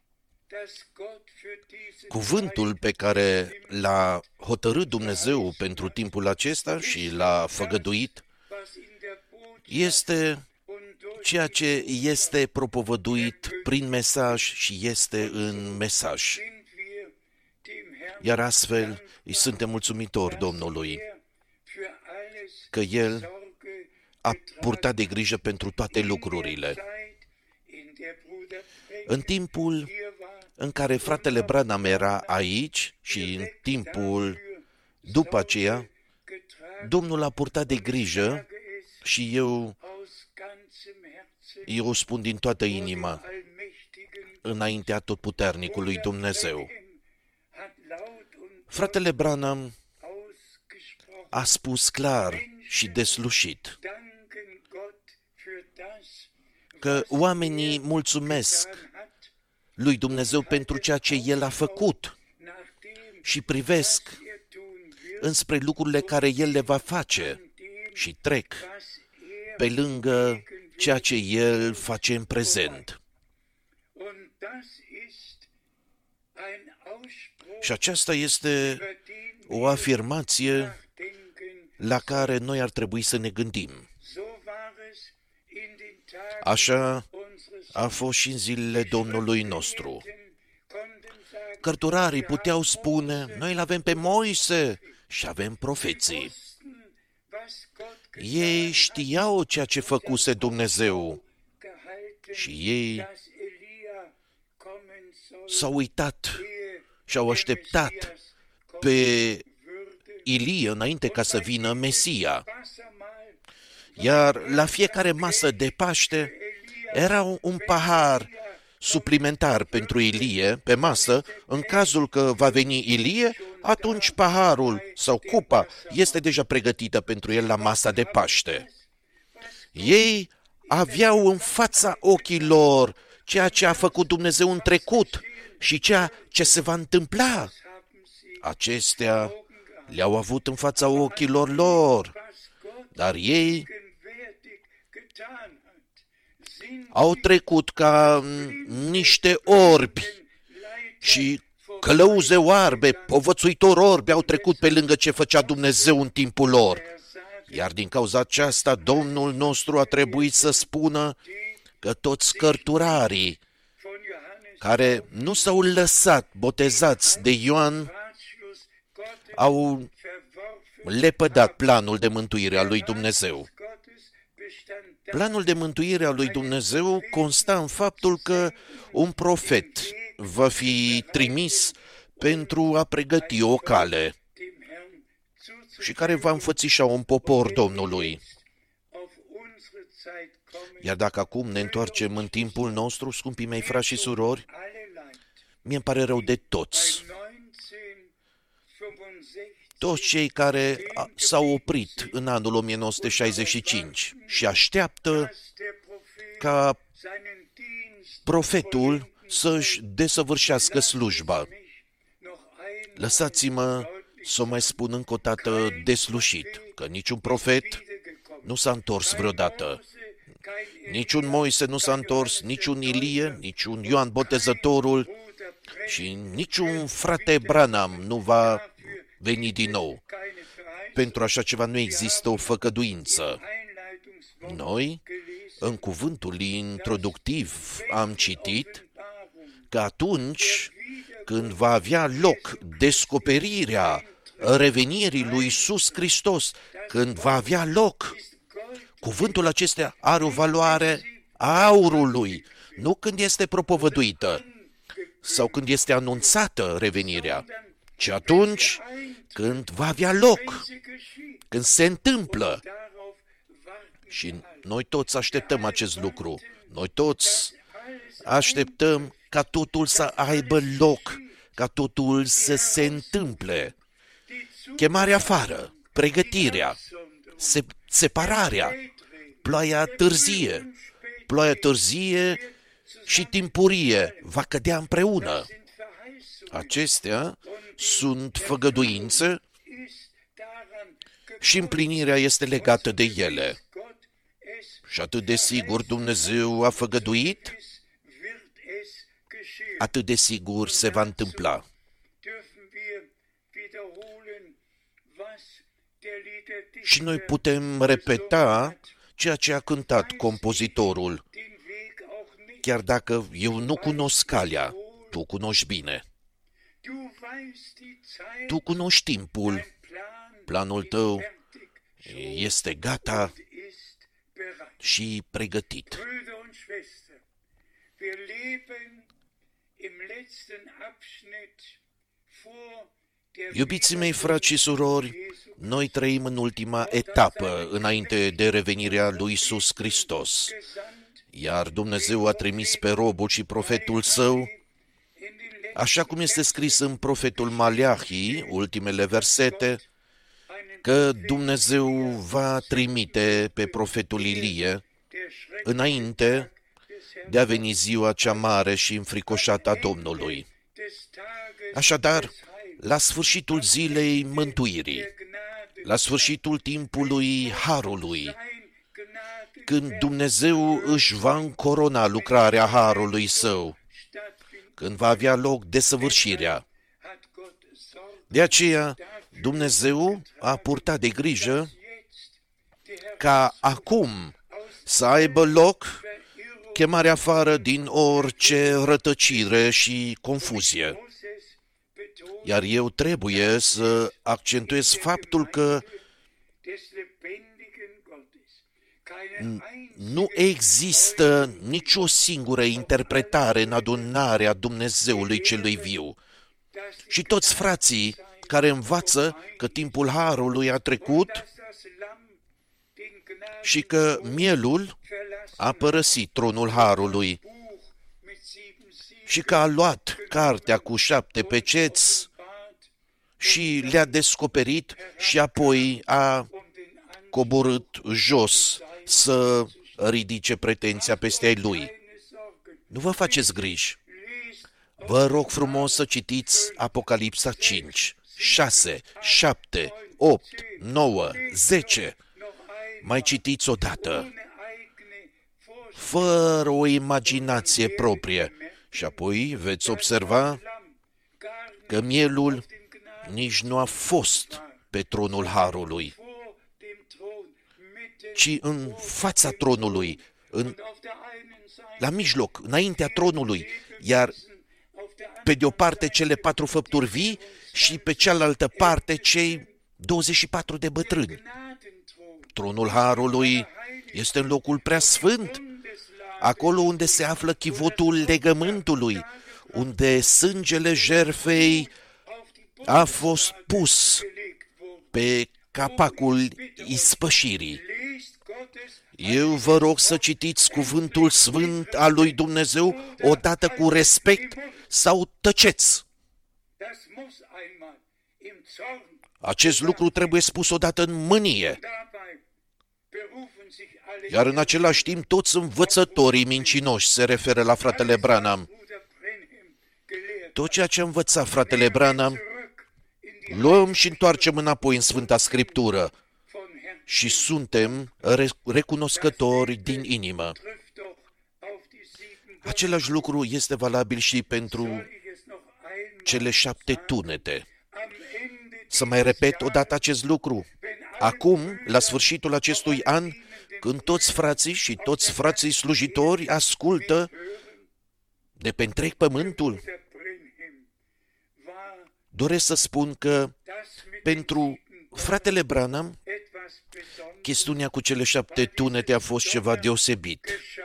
[SPEAKER 3] das Gott für diese
[SPEAKER 2] cuvântul pe care l-a hotărât Dumnezeu pentru timpul acesta și l-a făgăduit
[SPEAKER 3] was in der Botschaft
[SPEAKER 2] este
[SPEAKER 3] und durch
[SPEAKER 2] ceea ce este propovăduit prin mesaj și este în mesaj.
[SPEAKER 3] sind wir dem Herrn
[SPEAKER 2] Iar astfel îi suntem mulțumitori Domnului
[SPEAKER 3] er für alles
[SPEAKER 2] că El
[SPEAKER 3] Sorge
[SPEAKER 2] a purtat de grijă pentru toate lucrurile.
[SPEAKER 3] Zeit, in der Bruder Frank
[SPEAKER 2] În timpul
[SPEAKER 3] hier war,
[SPEAKER 2] în care fratele Branham era aici și în timpul după aceea,
[SPEAKER 3] getragen
[SPEAKER 2] Domnul a purtat de grijă
[SPEAKER 3] sage es
[SPEAKER 2] și eu,
[SPEAKER 3] aus ganzem Herzen
[SPEAKER 2] eu o spun din toată inima,
[SPEAKER 3] allmächtigen
[SPEAKER 2] înaintea atotputernicului
[SPEAKER 3] Bruder
[SPEAKER 2] Dumnezeu.
[SPEAKER 3] Branham hat laut und
[SPEAKER 2] Fratele Branham
[SPEAKER 3] ausgesprochen
[SPEAKER 2] a spus clar și deslușit
[SPEAKER 3] danken Gott für das,
[SPEAKER 2] că oamenii mulțumesc
[SPEAKER 3] getan hat,
[SPEAKER 2] lui Dumnezeu pentru ceea ce El a făcut
[SPEAKER 3] nachdem
[SPEAKER 2] și privesc
[SPEAKER 3] er tun wird,
[SPEAKER 2] înspre lucrurile care El le va face
[SPEAKER 3] dem,
[SPEAKER 2] și trec
[SPEAKER 3] was er
[SPEAKER 2] pe lângă ceea ce El face în prezent.
[SPEAKER 3] Und das ist ein Ausspruch,
[SPEAKER 2] Și aceasta este
[SPEAKER 3] über den
[SPEAKER 2] o afirmație
[SPEAKER 3] nachdenken.
[SPEAKER 2] La care noi ar trebui să ne gândim.
[SPEAKER 3] So war es in den Tagen
[SPEAKER 2] Așa
[SPEAKER 3] unseres
[SPEAKER 2] a fost și în zilele Domnului nostru.
[SPEAKER 3] Gelehrten, konnten sagen,
[SPEAKER 2] Cărturarii puteau spune, noi îl avem pe Moise și avem profeții.
[SPEAKER 3] wussten, was Gott
[SPEAKER 2] Ei știau ceea ce făcuse Dumnezeu
[SPEAKER 3] gehalten,
[SPEAKER 2] și ei
[SPEAKER 3] dass Elia kommen soll,
[SPEAKER 2] s-au uitat
[SPEAKER 3] ehe
[SPEAKER 2] și au
[SPEAKER 3] der
[SPEAKER 2] așteptat
[SPEAKER 3] Messias kommen
[SPEAKER 2] pe
[SPEAKER 3] würde.
[SPEAKER 2] Ilie înainte ca să vină Mesia.
[SPEAKER 3] Wassermahl
[SPEAKER 2] Iar la fiecare masă de Paște era un- un pahar suplimentar pentru Ilie pe masă. În cazul că va veni Ilie, atunci paharul sau cupa este deja pregătită pentru el la masa de Paște. Ei aveau în fața ochilor ceea ce a făcut Dumnezeu în trecut și ceea ce se va întâmpla.
[SPEAKER 3] haben sie
[SPEAKER 2] Acestea le-au avut în fața ochilor lor,
[SPEAKER 3] was Gott
[SPEAKER 2] dar ei
[SPEAKER 3] gegenwärtig getan hat, sind
[SPEAKER 2] au trecut ca mm, niște orbi și călăuze oarbe, povățuitori orbi au trecut pe lângă ce făcea Dumnezeu în timpul lor. Iar din cauza aceasta, Domnul nostru a trebuit să spună că toți cărturarii
[SPEAKER 3] von Johannes
[SPEAKER 2] care nu s-au lăsat botezați de Ioan
[SPEAKER 3] Ratschluss Gottes
[SPEAKER 2] au
[SPEAKER 3] verworfen.
[SPEAKER 2] lepădat planul de mântuire a lui Dumnezeu.
[SPEAKER 3] Gottes bestand
[SPEAKER 2] Planul de mântuire a lui Dumnezeu consta în faptul că un profet va fi trimis pentru a pregăti o cale
[SPEAKER 3] dem Herrn zuzuführen.
[SPEAKER 2] și care va înfățișa un popor Domnului.
[SPEAKER 3] Auf unsere Zeit kommen
[SPEAKER 2] Iar dacă acum ne întoarcem în timpul nostru, scumpii mei frați și surori,
[SPEAKER 3] alle Leid.
[SPEAKER 2] mie îmi pare rău de toți,
[SPEAKER 3] Bei 1965
[SPEAKER 2] toți cei care a- s-au oprit în anul 1965 și așteaptă
[SPEAKER 3] dass der Prophet
[SPEAKER 2] ca
[SPEAKER 3] seinen Dienst
[SPEAKER 2] profetul să-și desăvârșească slujba.
[SPEAKER 3] noch ein
[SPEAKER 2] Lăsați-mă să o mai spun încă o dată deslușit că niciun profet
[SPEAKER 3] wiedergekommen.
[SPEAKER 2] nu s-a întors vreodată.
[SPEAKER 3] Kein
[SPEAKER 2] Niciun Moise nu s-a întors, niciun Ilie, niciun Ioan Botezătorul
[SPEAKER 3] Bruder Brett,
[SPEAKER 2] și niciun frate Branham nu va veni din nou.
[SPEAKER 3] keine Verheißung.
[SPEAKER 2] Pentru așa ceva nu există o făcăduință.
[SPEAKER 3] Einleitungswort
[SPEAKER 2] Noi,
[SPEAKER 3] gelesen.
[SPEAKER 2] în cuvântul introductiv, am citit
[SPEAKER 3] Offenbarung
[SPEAKER 2] că atunci când va avea loc descoperirea revenirii lui Iisus Hristos, când va avea loc,
[SPEAKER 3] Gold
[SPEAKER 2] cuvântul acesta are o valoare a aurului, nu când este propovăduită sau când este anunțată revenirea, ci atunci când va avea loc,
[SPEAKER 3] sie geschieht.
[SPEAKER 2] când se întâmplă.
[SPEAKER 3] Darauf warten
[SPEAKER 2] Și noi toți așteptăm acest lucru. Noi toți așteptăm ca totul să aibă loc, ca totul să se întâmple. Chemarea afară, pregătirea, se- separarea, ploaia târzie, ploaia târzie și timpurie va cădea împreună.
[SPEAKER 3] Sind Verheißungen.
[SPEAKER 2] Acestea sunt făgăduințe
[SPEAKER 3] Ist daran
[SPEAKER 2] și împlinirea este legată de ele.
[SPEAKER 3] Gott es
[SPEAKER 2] Și atât de sigur Dumnezeu a făgăduit,
[SPEAKER 3] es wird es geschehen.
[SPEAKER 2] atât de sigur se va întâmpla.
[SPEAKER 3] Dürfen wir wiederholen, was der Liederdichter
[SPEAKER 2] Și noi putem repeta ceea ce a cântat compozitorul. chiar dacă eu nu cunosc calea, tu cunoști bine.
[SPEAKER 3] Du weißt die Zeit,
[SPEAKER 2] Tu cunoști timpul,
[SPEAKER 3] dein Plan
[SPEAKER 2] planul tău
[SPEAKER 3] fertig schon
[SPEAKER 2] este gata
[SPEAKER 3] ist bereit.
[SPEAKER 2] și pregătit.
[SPEAKER 3] Brüder und Schwestern, wir leben im letzten Abschnitt vor der
[SPEAKER 2] Iubiții mei, frați și surori, noi trăim în ultima etapă înainte de revenirea lui Iisus Hristos,
[SPEAKER 3] Gesandt
[SPEAKER 2] iar Dumnezeu a trimis pe robul și profetul său,
[SPEAKER 3] in den letzten
[SPEAKER 2] așa cum este scris în profetul Maleahi, ultimele versete, că Dumnezeu va trimite pe profetul Ilie
[SPEAKER 3] der Schreck
[SPEAKER 2] înainte
[SPEAKER 3] des Herrn
[SPEAKER 2] de a veni ziua cea mare și înfricoșată a Domnului.
[SPEAKER 3] des Tages
[SPEAKER 2] Așadar,
[SPEAKER 3] des Heils,
[SPEAKER 2] la sfârșitul zilei mântuirii,
[SPEAKER 3] der Gnade
[SPEAKER 2] la sfârșitul timpului Harului,
[SPEAKER 3] sein Gnade
[SPEAKER 2] când Dumnezeu își va încorona lucrarea Harului Său,
[SPEAKER 3] stattfindet,
[SPEAKER 2] când va avea loc desăvârșirea.
[SPEAKER 3] hat Gott Sorge,
[SPEAKER 2] De aceea, Dumnezeu a purtat de grijă
[SPEAKER 3] jetzt der Herr
[SPEAKER 2] ca acum să aibă loc
[SPEAKER 3] Verirrung
[SPEAKER 2] chemarea afară din orice rătăcire și confuzie.
[SPEAKER 3] muss es betonen,
[SPEAKER 2] Iar eu trebuie să accentuez faptul că nu există nicio singură interpretare în adunarea Dumnezeului celui viu.
[SPEAKER 3] dass
[SPEAKER 2] Și toți frații care învață că timpul Harului a trecut
[SPEAKER 3] dass das Lamm den Gnaden
[SPEAKER 2] și că mielul
[SPEAKER 3] verlassen
[SPEAKER 2] a părăsit tronul Harului
[SPEAKER 3] Buch mit sieben Siegen
[SPEAKER 2] și că a luat cartea cu șapte peceți
[SPEAKER 3] bat
[SPEAKER 2] și le-a descoperit și apoi a
[SPEAKER 3] um den An
[SPEAKER 2] coborât jos să ridice pretenția peste ai lui.
[SPEAKER 3] keine Sorgen.
[SPEAKER 2] Nu vă faceți griji.
[SPEAKER 3] Lest
[SPEAKER 2] Vă rog frumos să citiți Apocalipsa 5, 6, 7, 8, 9, 10.
[SPEAKER 3] noch ein
[SPEAKER 2] Mai citiți odată,
[SPEAKER 3] ohne eigene Vorstellung
[SPEAKER 2] fără o imaginație proprie. Și apoi veți observa
[SPEAKER 3] Lamm gar nicht
[SPEAKER 2] că mielul
[SPEAKER 3] den Gnaden
[SPEAKER 2] nici nu a fost pe tronul Harului, ci în fața tronului, în,
[SPEAKER 3] auf der einen Seite
[SPEAKER 2] la mijloc, înaintea tronului, iar
[SPEAKER 3] auf der
[SPEAKER 2] pe de o parte cele patru făpturi vii și pe cealaltă parte cei 24 de bătrâni.
[SPEAKER 3] Gnadenthron
[SPEAKER 2] Tronul Harului este în locul prea sfânt,
[SPEAKER 3] des
[SPEAKER 2] acolo unde se află chivotul legământului, unde sângele jerfei
[SPEAKER 3] auf die Brust
[SPEAKER 2] a fost pus
[SPEAKER 3] gelegt wurde.
[SPEAKER 2] pe capacul ispășirii.
[SPEAKER 3] Lest Gottes
[SPEAKER 2] Eu vă rog să citiți cuvântul sfânt al lui Dumnezeu odată cu respect sau tăceți.
[SPEAKER 3] Das muss einmal im Zorn.
[SPEAKER 2] Acest lucru trebuie spus odată în mânie,
[SPEAKER 3] Dabei berufen sich alle
[SPEAKER 2] iar în același timp toți învățătorii mincinoși se referă la fratele Branham.
[SPEAKER 3] Bruder Brenhem gelehrt.
[SPEAKER 2] Tot ceea ce a învățat fratele Branham,
[SPEAKER 3] Zurück in die
[SPEAKER 2] luăm și întoarcem înapoi în Sfânta Scriptură
[SPEAKER 3] von Herrn
[SPEAKER 2] și suntem re- recunoscători din inimă.
[SPEAKER 3] trifft doch auf die sieben
[SPEAKER 2] Același lucru este valabil și pentru
[SPEAKER 3] Soll ich es noch einmal
[SPEAKER 2] cele șapte tunete.
[SPEAKER 3] am Ende
[SPEAKER 2] Să mai repet odată acest lucru. Acum, la sfârșitul acestui an, când toți frații și toți frații slujitori ascultă de pe întreg pământul,
[SPEAKER 3] der Brenhem war
[SPEAKER 2] doresc să spun că
[SPEAKER 3] das mit
[SPEAKER 2] pentru fratele Branham,
[SPEAKER 3] etwas Besonderes
[SPEAKER 2] chestiunea cu cele șapte tunete a fost ceva deosebit,
[SPEAKER 3] geschah.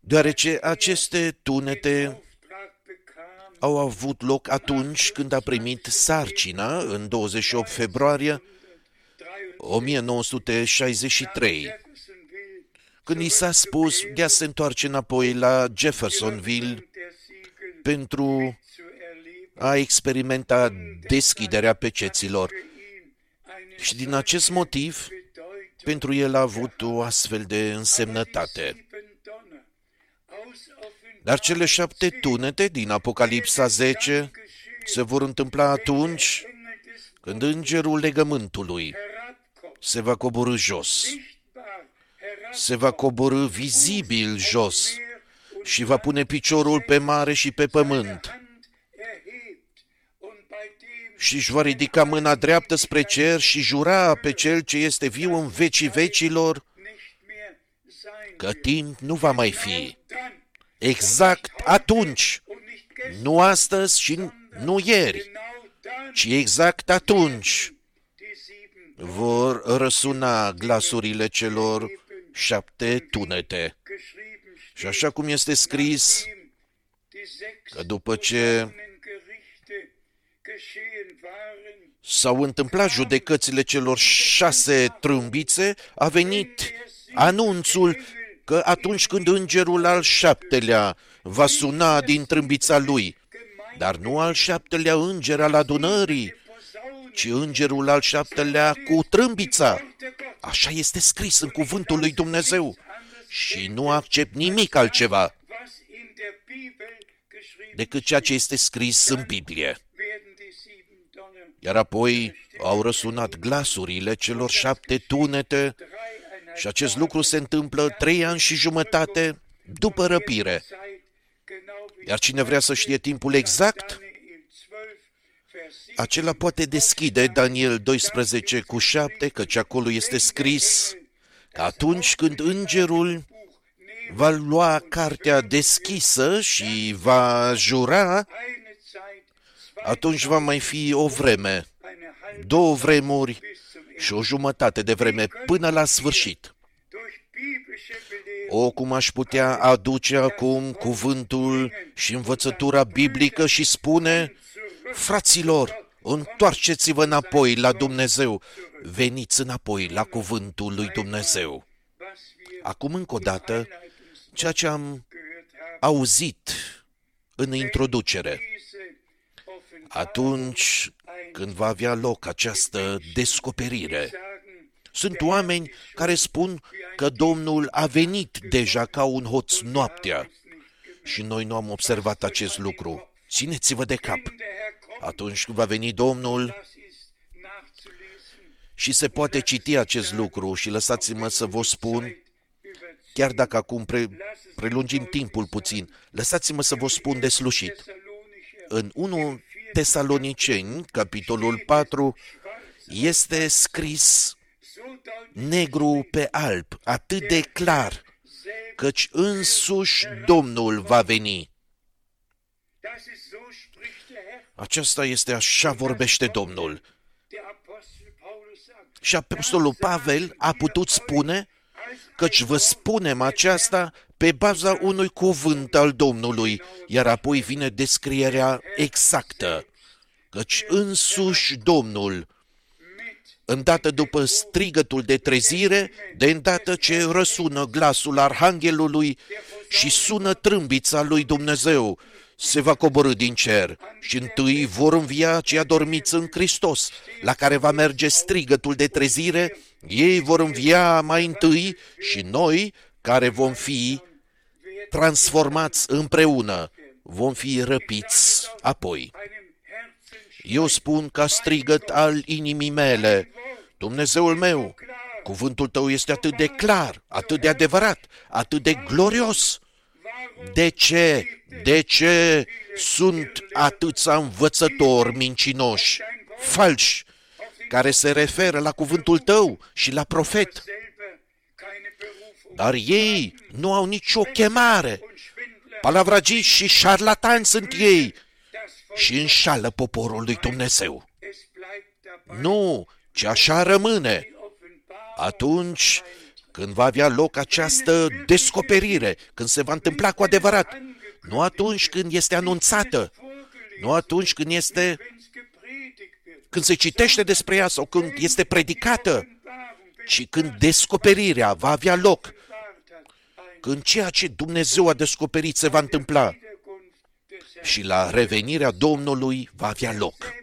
[SPEAKER 2] deoarece aceste tunete
[SPEAKER 3] Auftrag bekam
[SPEAKER 2] au avut loc atunci când a primit sarcina, în 28 februarie 1963,
[SPEAKER 3] Jeffersonville
[SPEAKER 2] când i s-a spus de a se întoarce înapoi la Jeffersonville
[SPEAKER 3] der Siegel
[SPEAKER 2] pentru
[SPEAKER 3] zu erleben.
[SPEAKER 2] a experimenta deschiderea peceților.
[SPEAKER 3] Für ihn eine
[SPEAKER 2] Și din acest motiv,
[SPEAKER 3] Bedeutung
[SPEAKER 2] pentru el a avut o astfel de însemnătate.
[SPEAKER 3] sieben Donner aus
[SPEAKER 2] Dar cele șapte tunete din Apocalipsa 10 se vor întâmpla atunci
[SPEAKER 3] Engel des
[SPEAKER 2] când îngerul legământului
[SPEAKER 3] herabkommt,
[SPEAKER 2] se va coborâ jos,
[SPEAKER 3] sichtbar herab
[SPEAKER 2] se va coborâ vizibil jos și va pune piciorul pe mare și pe pământ și își va ridica mâna dreaptă spre cer și jura pe cel ce este viu în vecii vecilor
[SPEAKER 3] nicht mehr sein
[SPEAKER 2] că timp nu va mai fi.
[SPEAKER 3] dann
[SPEAKER 2] exact atunci,
[SPEAKER 3] und nicht gestern,
[SPEAKER 2] nu astăzi și nu ieri,
[SPEAKER 3] genau dann
[SPEAKER 2] ci exact atunci
[SPEAKER 3] die sieben
[SPEAKER 2] vor răsuna glasurile celor șapte tunete.
[SPEAKER 3] geschrieben
[SPEAKER 2] Și
[SPEAKER 3] steht,
[SPEAKER 2] așa cum este scris,
[SPEAKER 3] nachdem die sechs
[SPEAKER 2] că după ce s-au întâmplat judecățile celor șase trâmbițe, a venit anunțul că atunci când îngerul al șaptelea va suna din trâmbița lui, dar nu al șaptelea înger al adunării, ci îngerul al șaptelea cu trâmbița. Așa este scris în cuvântul lui Dumnezeu și nu accept nimic altceva
[SPEAKER 3] was in der Bibel geschrieben
[SPEAKER 2] decât ceea ce este scris în Biblie. Iar apoi au răsunat glasurile celor șapte tunete
[SPEAKER 3] dreieinhalb
[SPEAKER 2] și acest lucru se întâmplă trei ani și jumătate după răpire.
[SPEAKER 3] Zeit, genau wie
[SPEAKER 2] Iar cine vrea să știe timpul exact,
[SPEAKER 3] Daniel 12, Vers 7
[SPEAKER 2] acela poate deschide Daniel 12 cu 7, căci acolo este scris că atunci când îngerul va lua cartea deschisă și va jura,
[SPEAKER 3] eine Zeit, zwei,
[SPEAKER 2] atunci va mai fi o vreme,
[SPEAKER 3] eine halbe
[SPEAKER 2] două vremuri
[SPEAKER 3] bis zum Ende.
[SPEAKER 2] și o jumătate de vreme până la sfârșit.
[SPEAKER 3] Durch biblische Belehrung
[SPEAKER 2] O, cum aș putea aduce acum cuvântul și învățătura biblică și spune, fraților, întoarceți-vă înapoi la Dumnezeu, veniți înapoi la cuvântul lui Dumnezeu.
[SPEAKER 3] was wir
[SPEAKER 2] Acum încă o dată,
[SPEAKER 3] Einleitungswort
[SPEAKER 2] ceea ce am
[SPEAKER 3] gehört haben,
[SPEAKER 2] auzit în introducere,
[SPEAKER 3] diese Offenbarung
[SPEAKER 2] atunci când va avea loc această descoperire,
[SPEAKER 3] sagen,
[SPEAKER 2] sunt oameni care spun că Domnul a venit deja ca un hoț noaptea și noi nu am observat acest lucru. Țineți-vă de cap.
[SPEAKER 3] wenn der Herr kommt,
[SPEAKER 2] Atunci când va veni Domnul
[SPEAKER 3] das ist nachzulesen,
[SPEAKER 2] și se poate citi acest lucru și lăsați-mă să vă spun,
[SPEAKER 3] über
[SPEAKER 2] chiar dacă acum pre, prelungim timpul puțin, lăsați-mă să vă spun deslușit.
[SPEAKER 3] Thessalonicher
[SPEAKER 2] În 1 Tesaloniceni, capitolul 4, este scris
[SPEAKER 3] so deutlich
[SPEAKER 2] negru pe alb, atât de clar,
[SPEAKER 3] selbst,
[SPEAKER 2] căci însuși Domnul va veni.
[SPEAKER 3] das ist so spricht der Herr.
[SPEAKER 2] Aceasta este așa vorbește Domnul.
[SPEAKER 3] Der Apostel Paulus sagt,
[SPEAKER 2] Și Apostolul Pavel a putut spune, căci vă spunem aceasta pe baza unui cuvânt al Domnului, iar apoi vine descrierea exactă, căci însuși Domnul,
[SPEAKER 3] mit
[SPEAKER 2] îndată după strigătul de trezire, de îndată ce răsună glasul arhanghelului și sună trâmbița lui Dumnezeu, se va coborâ din cer și întâi vor învia cei adormiți în Hristos, la care va merge strigătul de trezire, ei vor învia mai întâi și noi, care vom fi transformați împreună, vom fi răpiți apoi.
[SPEAKER 3] einem Herzen
[SPEAKER 2] Eu spun ca strigăt al inimii mele, Dumnezeul meu, cuvântul tău este atât de clar, atât de adevărat, atât de glorios. De ce, de ce sunt atâția învățători mincinoși, falși, care se referă la cuvântul tău și la profet,
[SPEAKER 3] selber keine Berufung
[SPEAKER 2] dar ei nu au nicio chemare.
[SPEAKER 3] und Schwindler
[SPEAKER 2] Palavragiți și șarlatani sunt ei
[SPEAKER 3] das Volk.
[SPEAKER 2] și înșală poporul lui Dumnezeu.
[SPEAKER 3] Es bleibt dabei
[SPEAKER 2] Nu, ci așa rămâne.
[SPEAKER 3] die Offenbarung
[SPEAKER 2] atunci când va avea loc această descoperire, când se va întâmpla cu adevărat, nu atunci când este anunțată,
[SPEAKER 3] vorgelegt,
[SPEAKER 2] nu atunci când este
[SPEAKER 3] wenn's gepredigt wird.
[SPEAKER 2] când se citește despre ea sau când este predicată,
[SPEAKER 3] Offenbarung, wenn
[SPEAKER 2] ci când descoperirea va avea loc,
[SPEAKER 3] offenbart hat, ein
[SPEAKER 2] când ceea ce Dumnezeu a descoperit se va întâmpla
[SPEAKER 3] Wiederkunft des Herrn.
[SPEAKER 2] și la revenirea Domnului va avea loc,
[SPEAKER 3] Selbst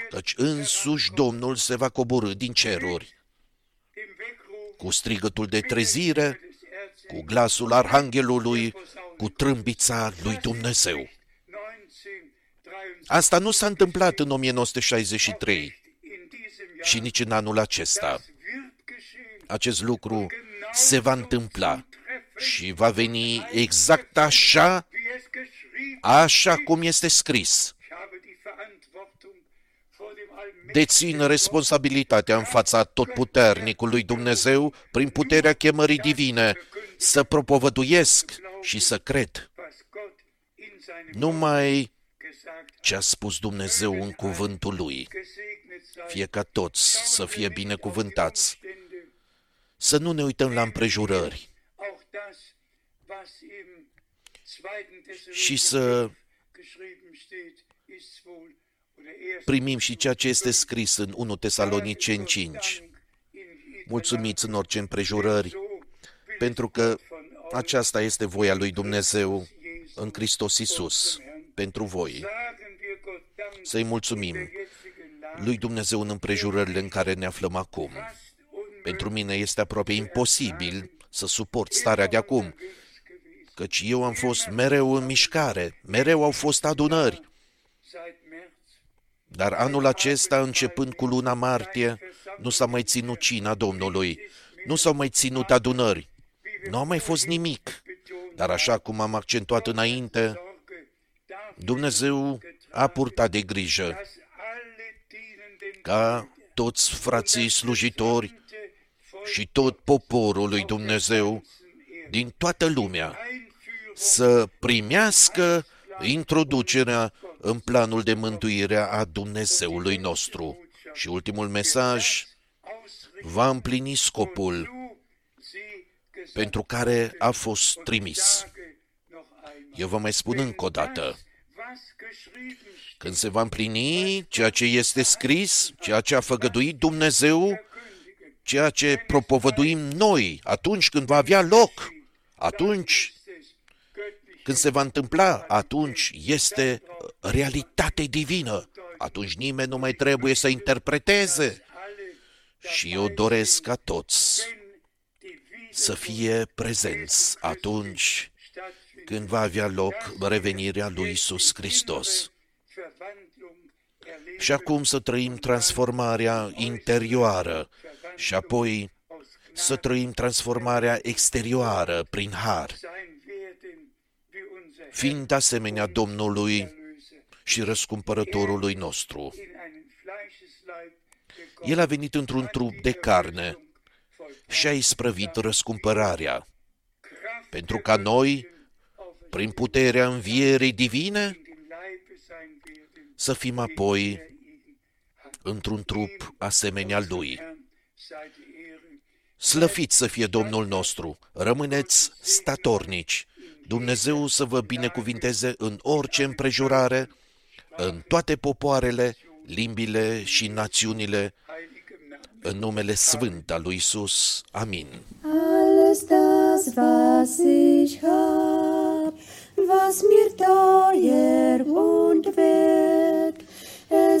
[SPEAKER 3] wird
[SPEAKER 2] căci însuși Domnul se va coborâ din ceruri
[SPEAKER 3] im Weckruf
[SPEAKER 2] cu strigătul de trezire,
[SPEAKER 3] des Erzengels
[SPEAKER 2] cu glasul arhanghelului, cu trâmbița lui Dumnezeu.
[SPEAKER 3] 1923
[SPEAKER 2] Asta nu s-a întâmplat în 1963
[SPEAKER 3] in diesem Jahr.
[SPEAKER 2] și nici în anul acesta.
[SPEAKER 3] Das wird geschehen.
[SPEAKER 2] Acest lucru se va întâmpla și va veni exact așa,
[SPEAKER 3] Wie es geschrieben
[SPEAKER 2] așa cum este scris.
[SPEAKER 3] Ich habe die Verantwortung vor dem Allmächtigen
[SPEAKER 2] Dețin responsabilitatea în fața totputernicului Dumnezeu prin puterea chemării divine să propovăduiesc și să cred
[SPEAKER 3] was
[SPEAKER 2] numai
[SPEAKER 3] gesagt,
[SPEAKER 2] ce a spus Dumnezeu în cuvântul Lui.
[SPEAKER 3] gesegnet sei.
[SPEAKER 2] Fie ca toți să fie binecuvântați,
[SPEAKER 3] Umstände,
[SPEAKER 2] să nu ne uităm la împrejurări
[SPEAKER 3] auch das, was im zweiten
[SPEAKER 2] și
[SPEAKER 3] Thessalonicher
[SPEAKER 2] să
[SPEAKER 3] geschrieben steht, ist wohl oder erst
[SPEAKER 2] primim și ceea ce este scris în 1 Tesaloniceni 5. Mulțumiți în orice împrejurări, pentru că aceasta este voia lui Dumnezeu în Hristos Isus pentru voi. Să-i mulțumim lui Dumnezeu în împrejurările în care ne aflăm acum. Pentru mine este aproape imposibil să suport starea de acum, căci eu am fost mereu în mișcare, mereu au fost adunări, dar anul acesta, începând cu luna martie, nu s-a mai ținut cina Domnului, nu s-au mai ținut adunări, nu a mai fost nimic. Dar așa cum am accentuat înainte, Dumnezeu a purtat de grijă ca toți frații slujitori și tot poporul lui Dumnezeu din toată lumea să primească introducerea în planul de mântuire a Dumnezeului nostru. Și ultimul mesaj va împlini scopul pentru care a fost trimis. Eu vă mai spun încă o dată, când se va împlini ceea ce este scris, ceea ce a făgăduit Dumnezeu, ceea ce propovăduim noi, atunci când va avea loc, atunci când se va întâmpla, atunci este realitate divină. Atunci nimeni nu mai trebuie să interpreteze. Și eu doresc ca toți să fie prezenți atunci când va avea loc revenirea lui Isus Hristos. Și acum să trăim transformarea interioară și apoi să trăim transformarea exterioară prin har, fiind asemenea Domnului și răscumpărătorului nostru. El a venit într-un trup de carne și a isprăvit răscumpărarea, pentru ca noi, prin puterea învierii divine, să fim apoi într-un trup asemenea Lui. Slăfiți să fie Domnul nostru, rămâneți statornici, Dumnezeu să vă binecuvinteze în orice împrejurare, în toate popoarele, limbile și națiunile, în numele sfânt al lui Isus. Amin.
[SPEAKER 1] Alles das, was ich hab, was mir teuer und wert, es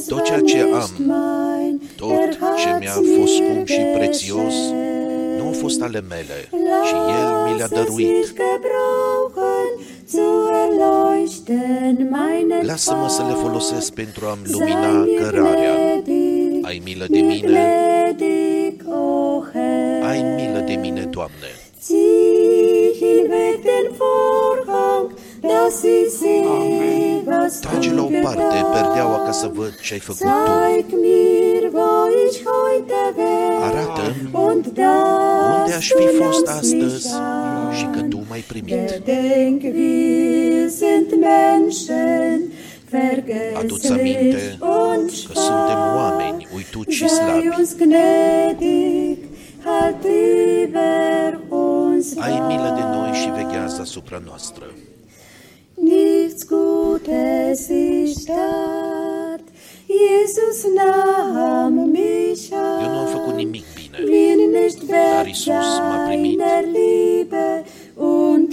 [SPEAKER 2] Tot
[SPEAKER 1] war
[SPEAKER 2] ceea ce
[SPEAKER 1] nicht
[SPEAKER 2] am,
[SPEAKER 1] mein,
[SPEAKER 2] Tot
[SPEAKER 1] er
[SPEAKER 2] ce
[SPEAKER 1] hat's
[SPEAKER 2] mi-a fost
[SPEAKER 1] mir
[SPEAKER 2] scump și prețios
[SPEAKER 1] geschenkt.
[SPEAKER 2] nu au fost ale mele, ci El mi le-a
[SPEAKER 1] Lass es
[SPEAKER 2] dăruit.
[SPEAKER 1] mich gebrauchen, zu erleuchten meine
[SPEAKER 2] Lasă-mă să le
[SPEAKER 1] Qual.
[SPEAKER 2] folosesc pentru a-mi
[SPEAKER 1] Sei
[SPEAKER 2] lumina
[SPEAKER 1] mir
[SPEAKER 2] cărarea.
[SPEAKER 1] gnädig,
[SPEAKER 2] Ai milă de
[SPEAKER 1] mir
[SPEAKER 2] mine,
[SPEAKER 1] gnädig, o Herr.
[SPEAKER 2] ai milă de mine, Doamne.
[SPEAKER 1] Zieh
[SPEAKER 2] Trage la
[SPEAKER 1] du
[SPEAKER 2] o parte
[SPEAKER 1] getan.
[SPEAKER 2] perdeaua ca să văd ce ai făcut Tu.
[SPEAKER 1] Zeig mir, wo ich heute wär
[SPEAKER 2] Arată-mi
[SPEAKER 1] und dass
[SPEAKER 2] unde aș
[SPEAKER 1] du
[SPEAKER 2] fi fost
[SPEAKER 1] nimmst mich
[SPEAKER 2] astăzi
[SPEAKER 1] an.
[SPEAKER 2] și că Tu m-ai primit.
[SPEAKER 1] Gedenk, wir sind Menschen,
[SPEAKER 2] Adu-ți aminte
[SPEAKER 1] vergesslich und
[SPEAKER 2] că suntem
[SPEAKER 1] schwach.
[SPEAKER 2] oameni uituți și
[SPEAKER 1] Sei
[SPEAKER 2] slabi.
[SPEAKER 1] uns gnädig, halt über uns
[SPEAKER 2] Ai milă de noi
[SPEAKER 1] wahr.
[SPEAKER 2] și veghează asupra noastră.
[SPEAKER 1] Nichts Gutes ist tat, Jesus nahm mich
[SPEAKER 2] Eu nu am făcut
[SPEAKER 1] an.
[SPEAKER 2] nimic bine,
[SPEAKER 1] Bin nicht
[SPEAKER 2] Dar
[SPEAKER 1] wert
[SPEAKER 2] Isus m-a primit.
[SPEAKER 1] seiner Liebe und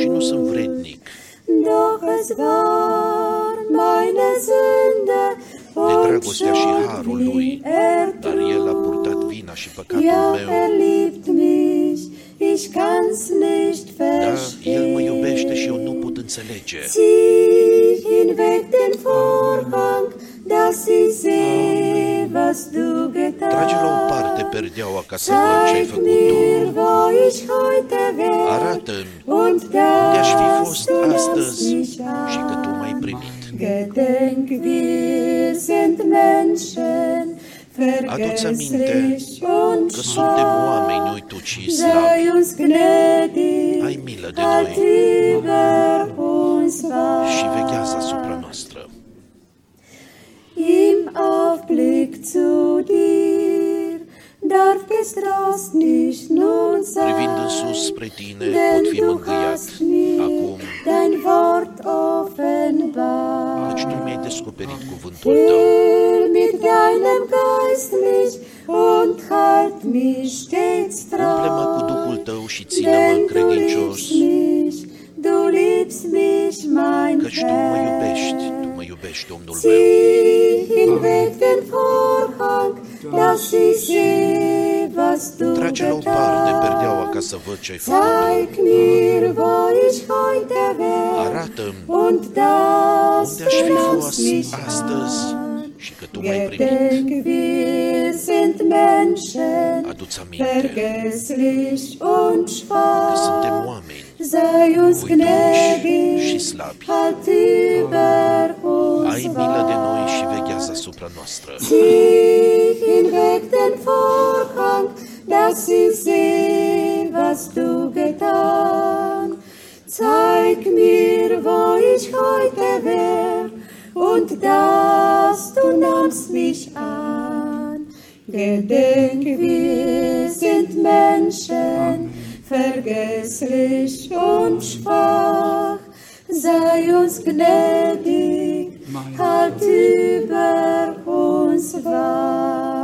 [SPEAKER 2] și nu
[SPEAKER 1] Huld.
[SPEAKER 2] sunt vrednic
[SPEAKER 1] Doch es war meine Sünde
[SPEAKER 2] de
[SPEAKER 1] und
[SPEAKER 2] dragostea și
[SPEAKER 1] Schuld,
[SPEAKER 2] harul
[SPEAKER 1] wie
[SPEAKER 2] Lui,
[SPEAKER 1] er
[SPEAKER 2] dar El a
[SPEAKER 1] trug.
[SPEAKER 2] purtat vina și păcatul
[SPEAKER 1] Ja,
[SPEAKER 2] meu.
[SPEAKER 1] er liebt mich, ich kann's nicht
[SPEAKER 2] Da, El mă iubește și eu
[SPEAKER 1] verstehen.
[SPEAKER 2] nu pot înțelege.
[SPEAKER 1] Zieh hinweg den Vorhang, dass ich sehe, was du getan.
[SPEAKER 2] Trage la o parte perdeaua ca să văd ce ai
[SPEAKER 1] Zeig
[SPEAKER 2] făcut
[SPEAKER 1] mir,
[SPEAKER 2] Tu.
[SPEAKER 1] wo ich heute wär.
[SPEAKER 2] Arată-mi
[SPEAKER 1] Und
[SPEAKER 2] unde aș fi
[SPEAKER 1] dass
[SPEAKER 2] fost
[SPEAKER 1] du nimmst
[SPEAKER 2] astăzi
[SPEAKER 1] mich
[SPEAKER 2] și că Tu
[SPEAKER 1] an.
[SPEAKER 2] m-ai primit.
[SPEAKER 1] Gedenk, wir sind Menschen,
[SPEAKER 2] Adu-ți aminte
[SPEAKER 1] vergesslich und
[SPEAKER 2] că suntem oameni
[SPEAKER 1] schwach.
[SPEAKER 2] uituci și slabi.
[SPEAKER 1] Sei uns gnädig,
[SPEAKER 2] Ai milă de
[SPEAKER 1] halt
[SPEAKER 2] noi și veghează asupra noastră.
[SPEAKER 1] Im Aufblick zu dir darf getrost nicht nun
[SPEAKER 2] Privind în
[SPEAKER 1] sein,
[SPEAKER 2] sus spre tine,
[SPEAKER 1] denn
[SPEAKER 2] pot fi
[SPEAKER 1] du
[SPEAKER 2] mângâiat.
[SPEAKER 1] hast mir
[SPEAKER 2] Acum,
[SPEAKER 1] dein Wort offenbar.
[SPEAKER 2] căci tu mi-ai descoperit cuvântul tău.
[SPEAKER 1] Füll mit deinem Geist mich und halt mich stets
[SPEAKER 2] Umple-mă cu
[SPEAKER 1] treu.
[SPEAKER 2] Duhul tău și ține-mă
[SPEAKER 1] Denn du
[SPEAKER 2] credincios,
[SPEAKER 1] liebst mich, du liebst mich, mein
[SPEAKER 2] căci tu mă iubești, tu
[SPEAKER 1] Herr.
[SPEAKER 2] mă iubești, Domnul meu.
[SPEAKER 1] Zieh hinweg den Vorhang, dass ich sehe, was du
[SPEAKER 2] Trage la o parte perdeaua
[SPEAKER 1] getan.
[SPEAKER 2] ca să văd ce ai făcut.
[SPEAKER 1] Zeig mir, wo ich heute wär,
[SPEAKER 2] Arată-mi
[SPEAKER 1] und dass
[SPEAKER 2] unde aș fi
[SPEAKER 1] du
[SPEAKER 2] fost
[SPEAKER 1] nimmst mich
[SPEAKER 2] astăzi
[SPEAKER 1] an.
[SPEAKER 2] și că tu m-ai primit.
[SPEAKER 1] Gedenk, wir sind Menschen,
[SPEAKER 2] Adu-ți aminte
[SPEAKER 1] vergesslich und
[SPEAKER 2] că suntem
[SPEAKER 1] schwach.
[SPEAKER 2] oameni
[SPEAKER 1] Sei uns
[SPEAKER 2] și
[SPEAKER 1] gnädig, halt über uns
[SPEAKER 2] Ai milă de noi
[SPEAKER 1] wahr.
[SPEAKER 2] și veghează asupra noastră.
[SPEAKER 1] Zieh hinweg den Vorhang, dass ich sehe, was du getan. Zeig mir, wo ich heute wär, und dass du nahmst mich an. Gedenk, wir sind Menschen, vergesslich und schwach, sei uns gnädig, halt über uns wach.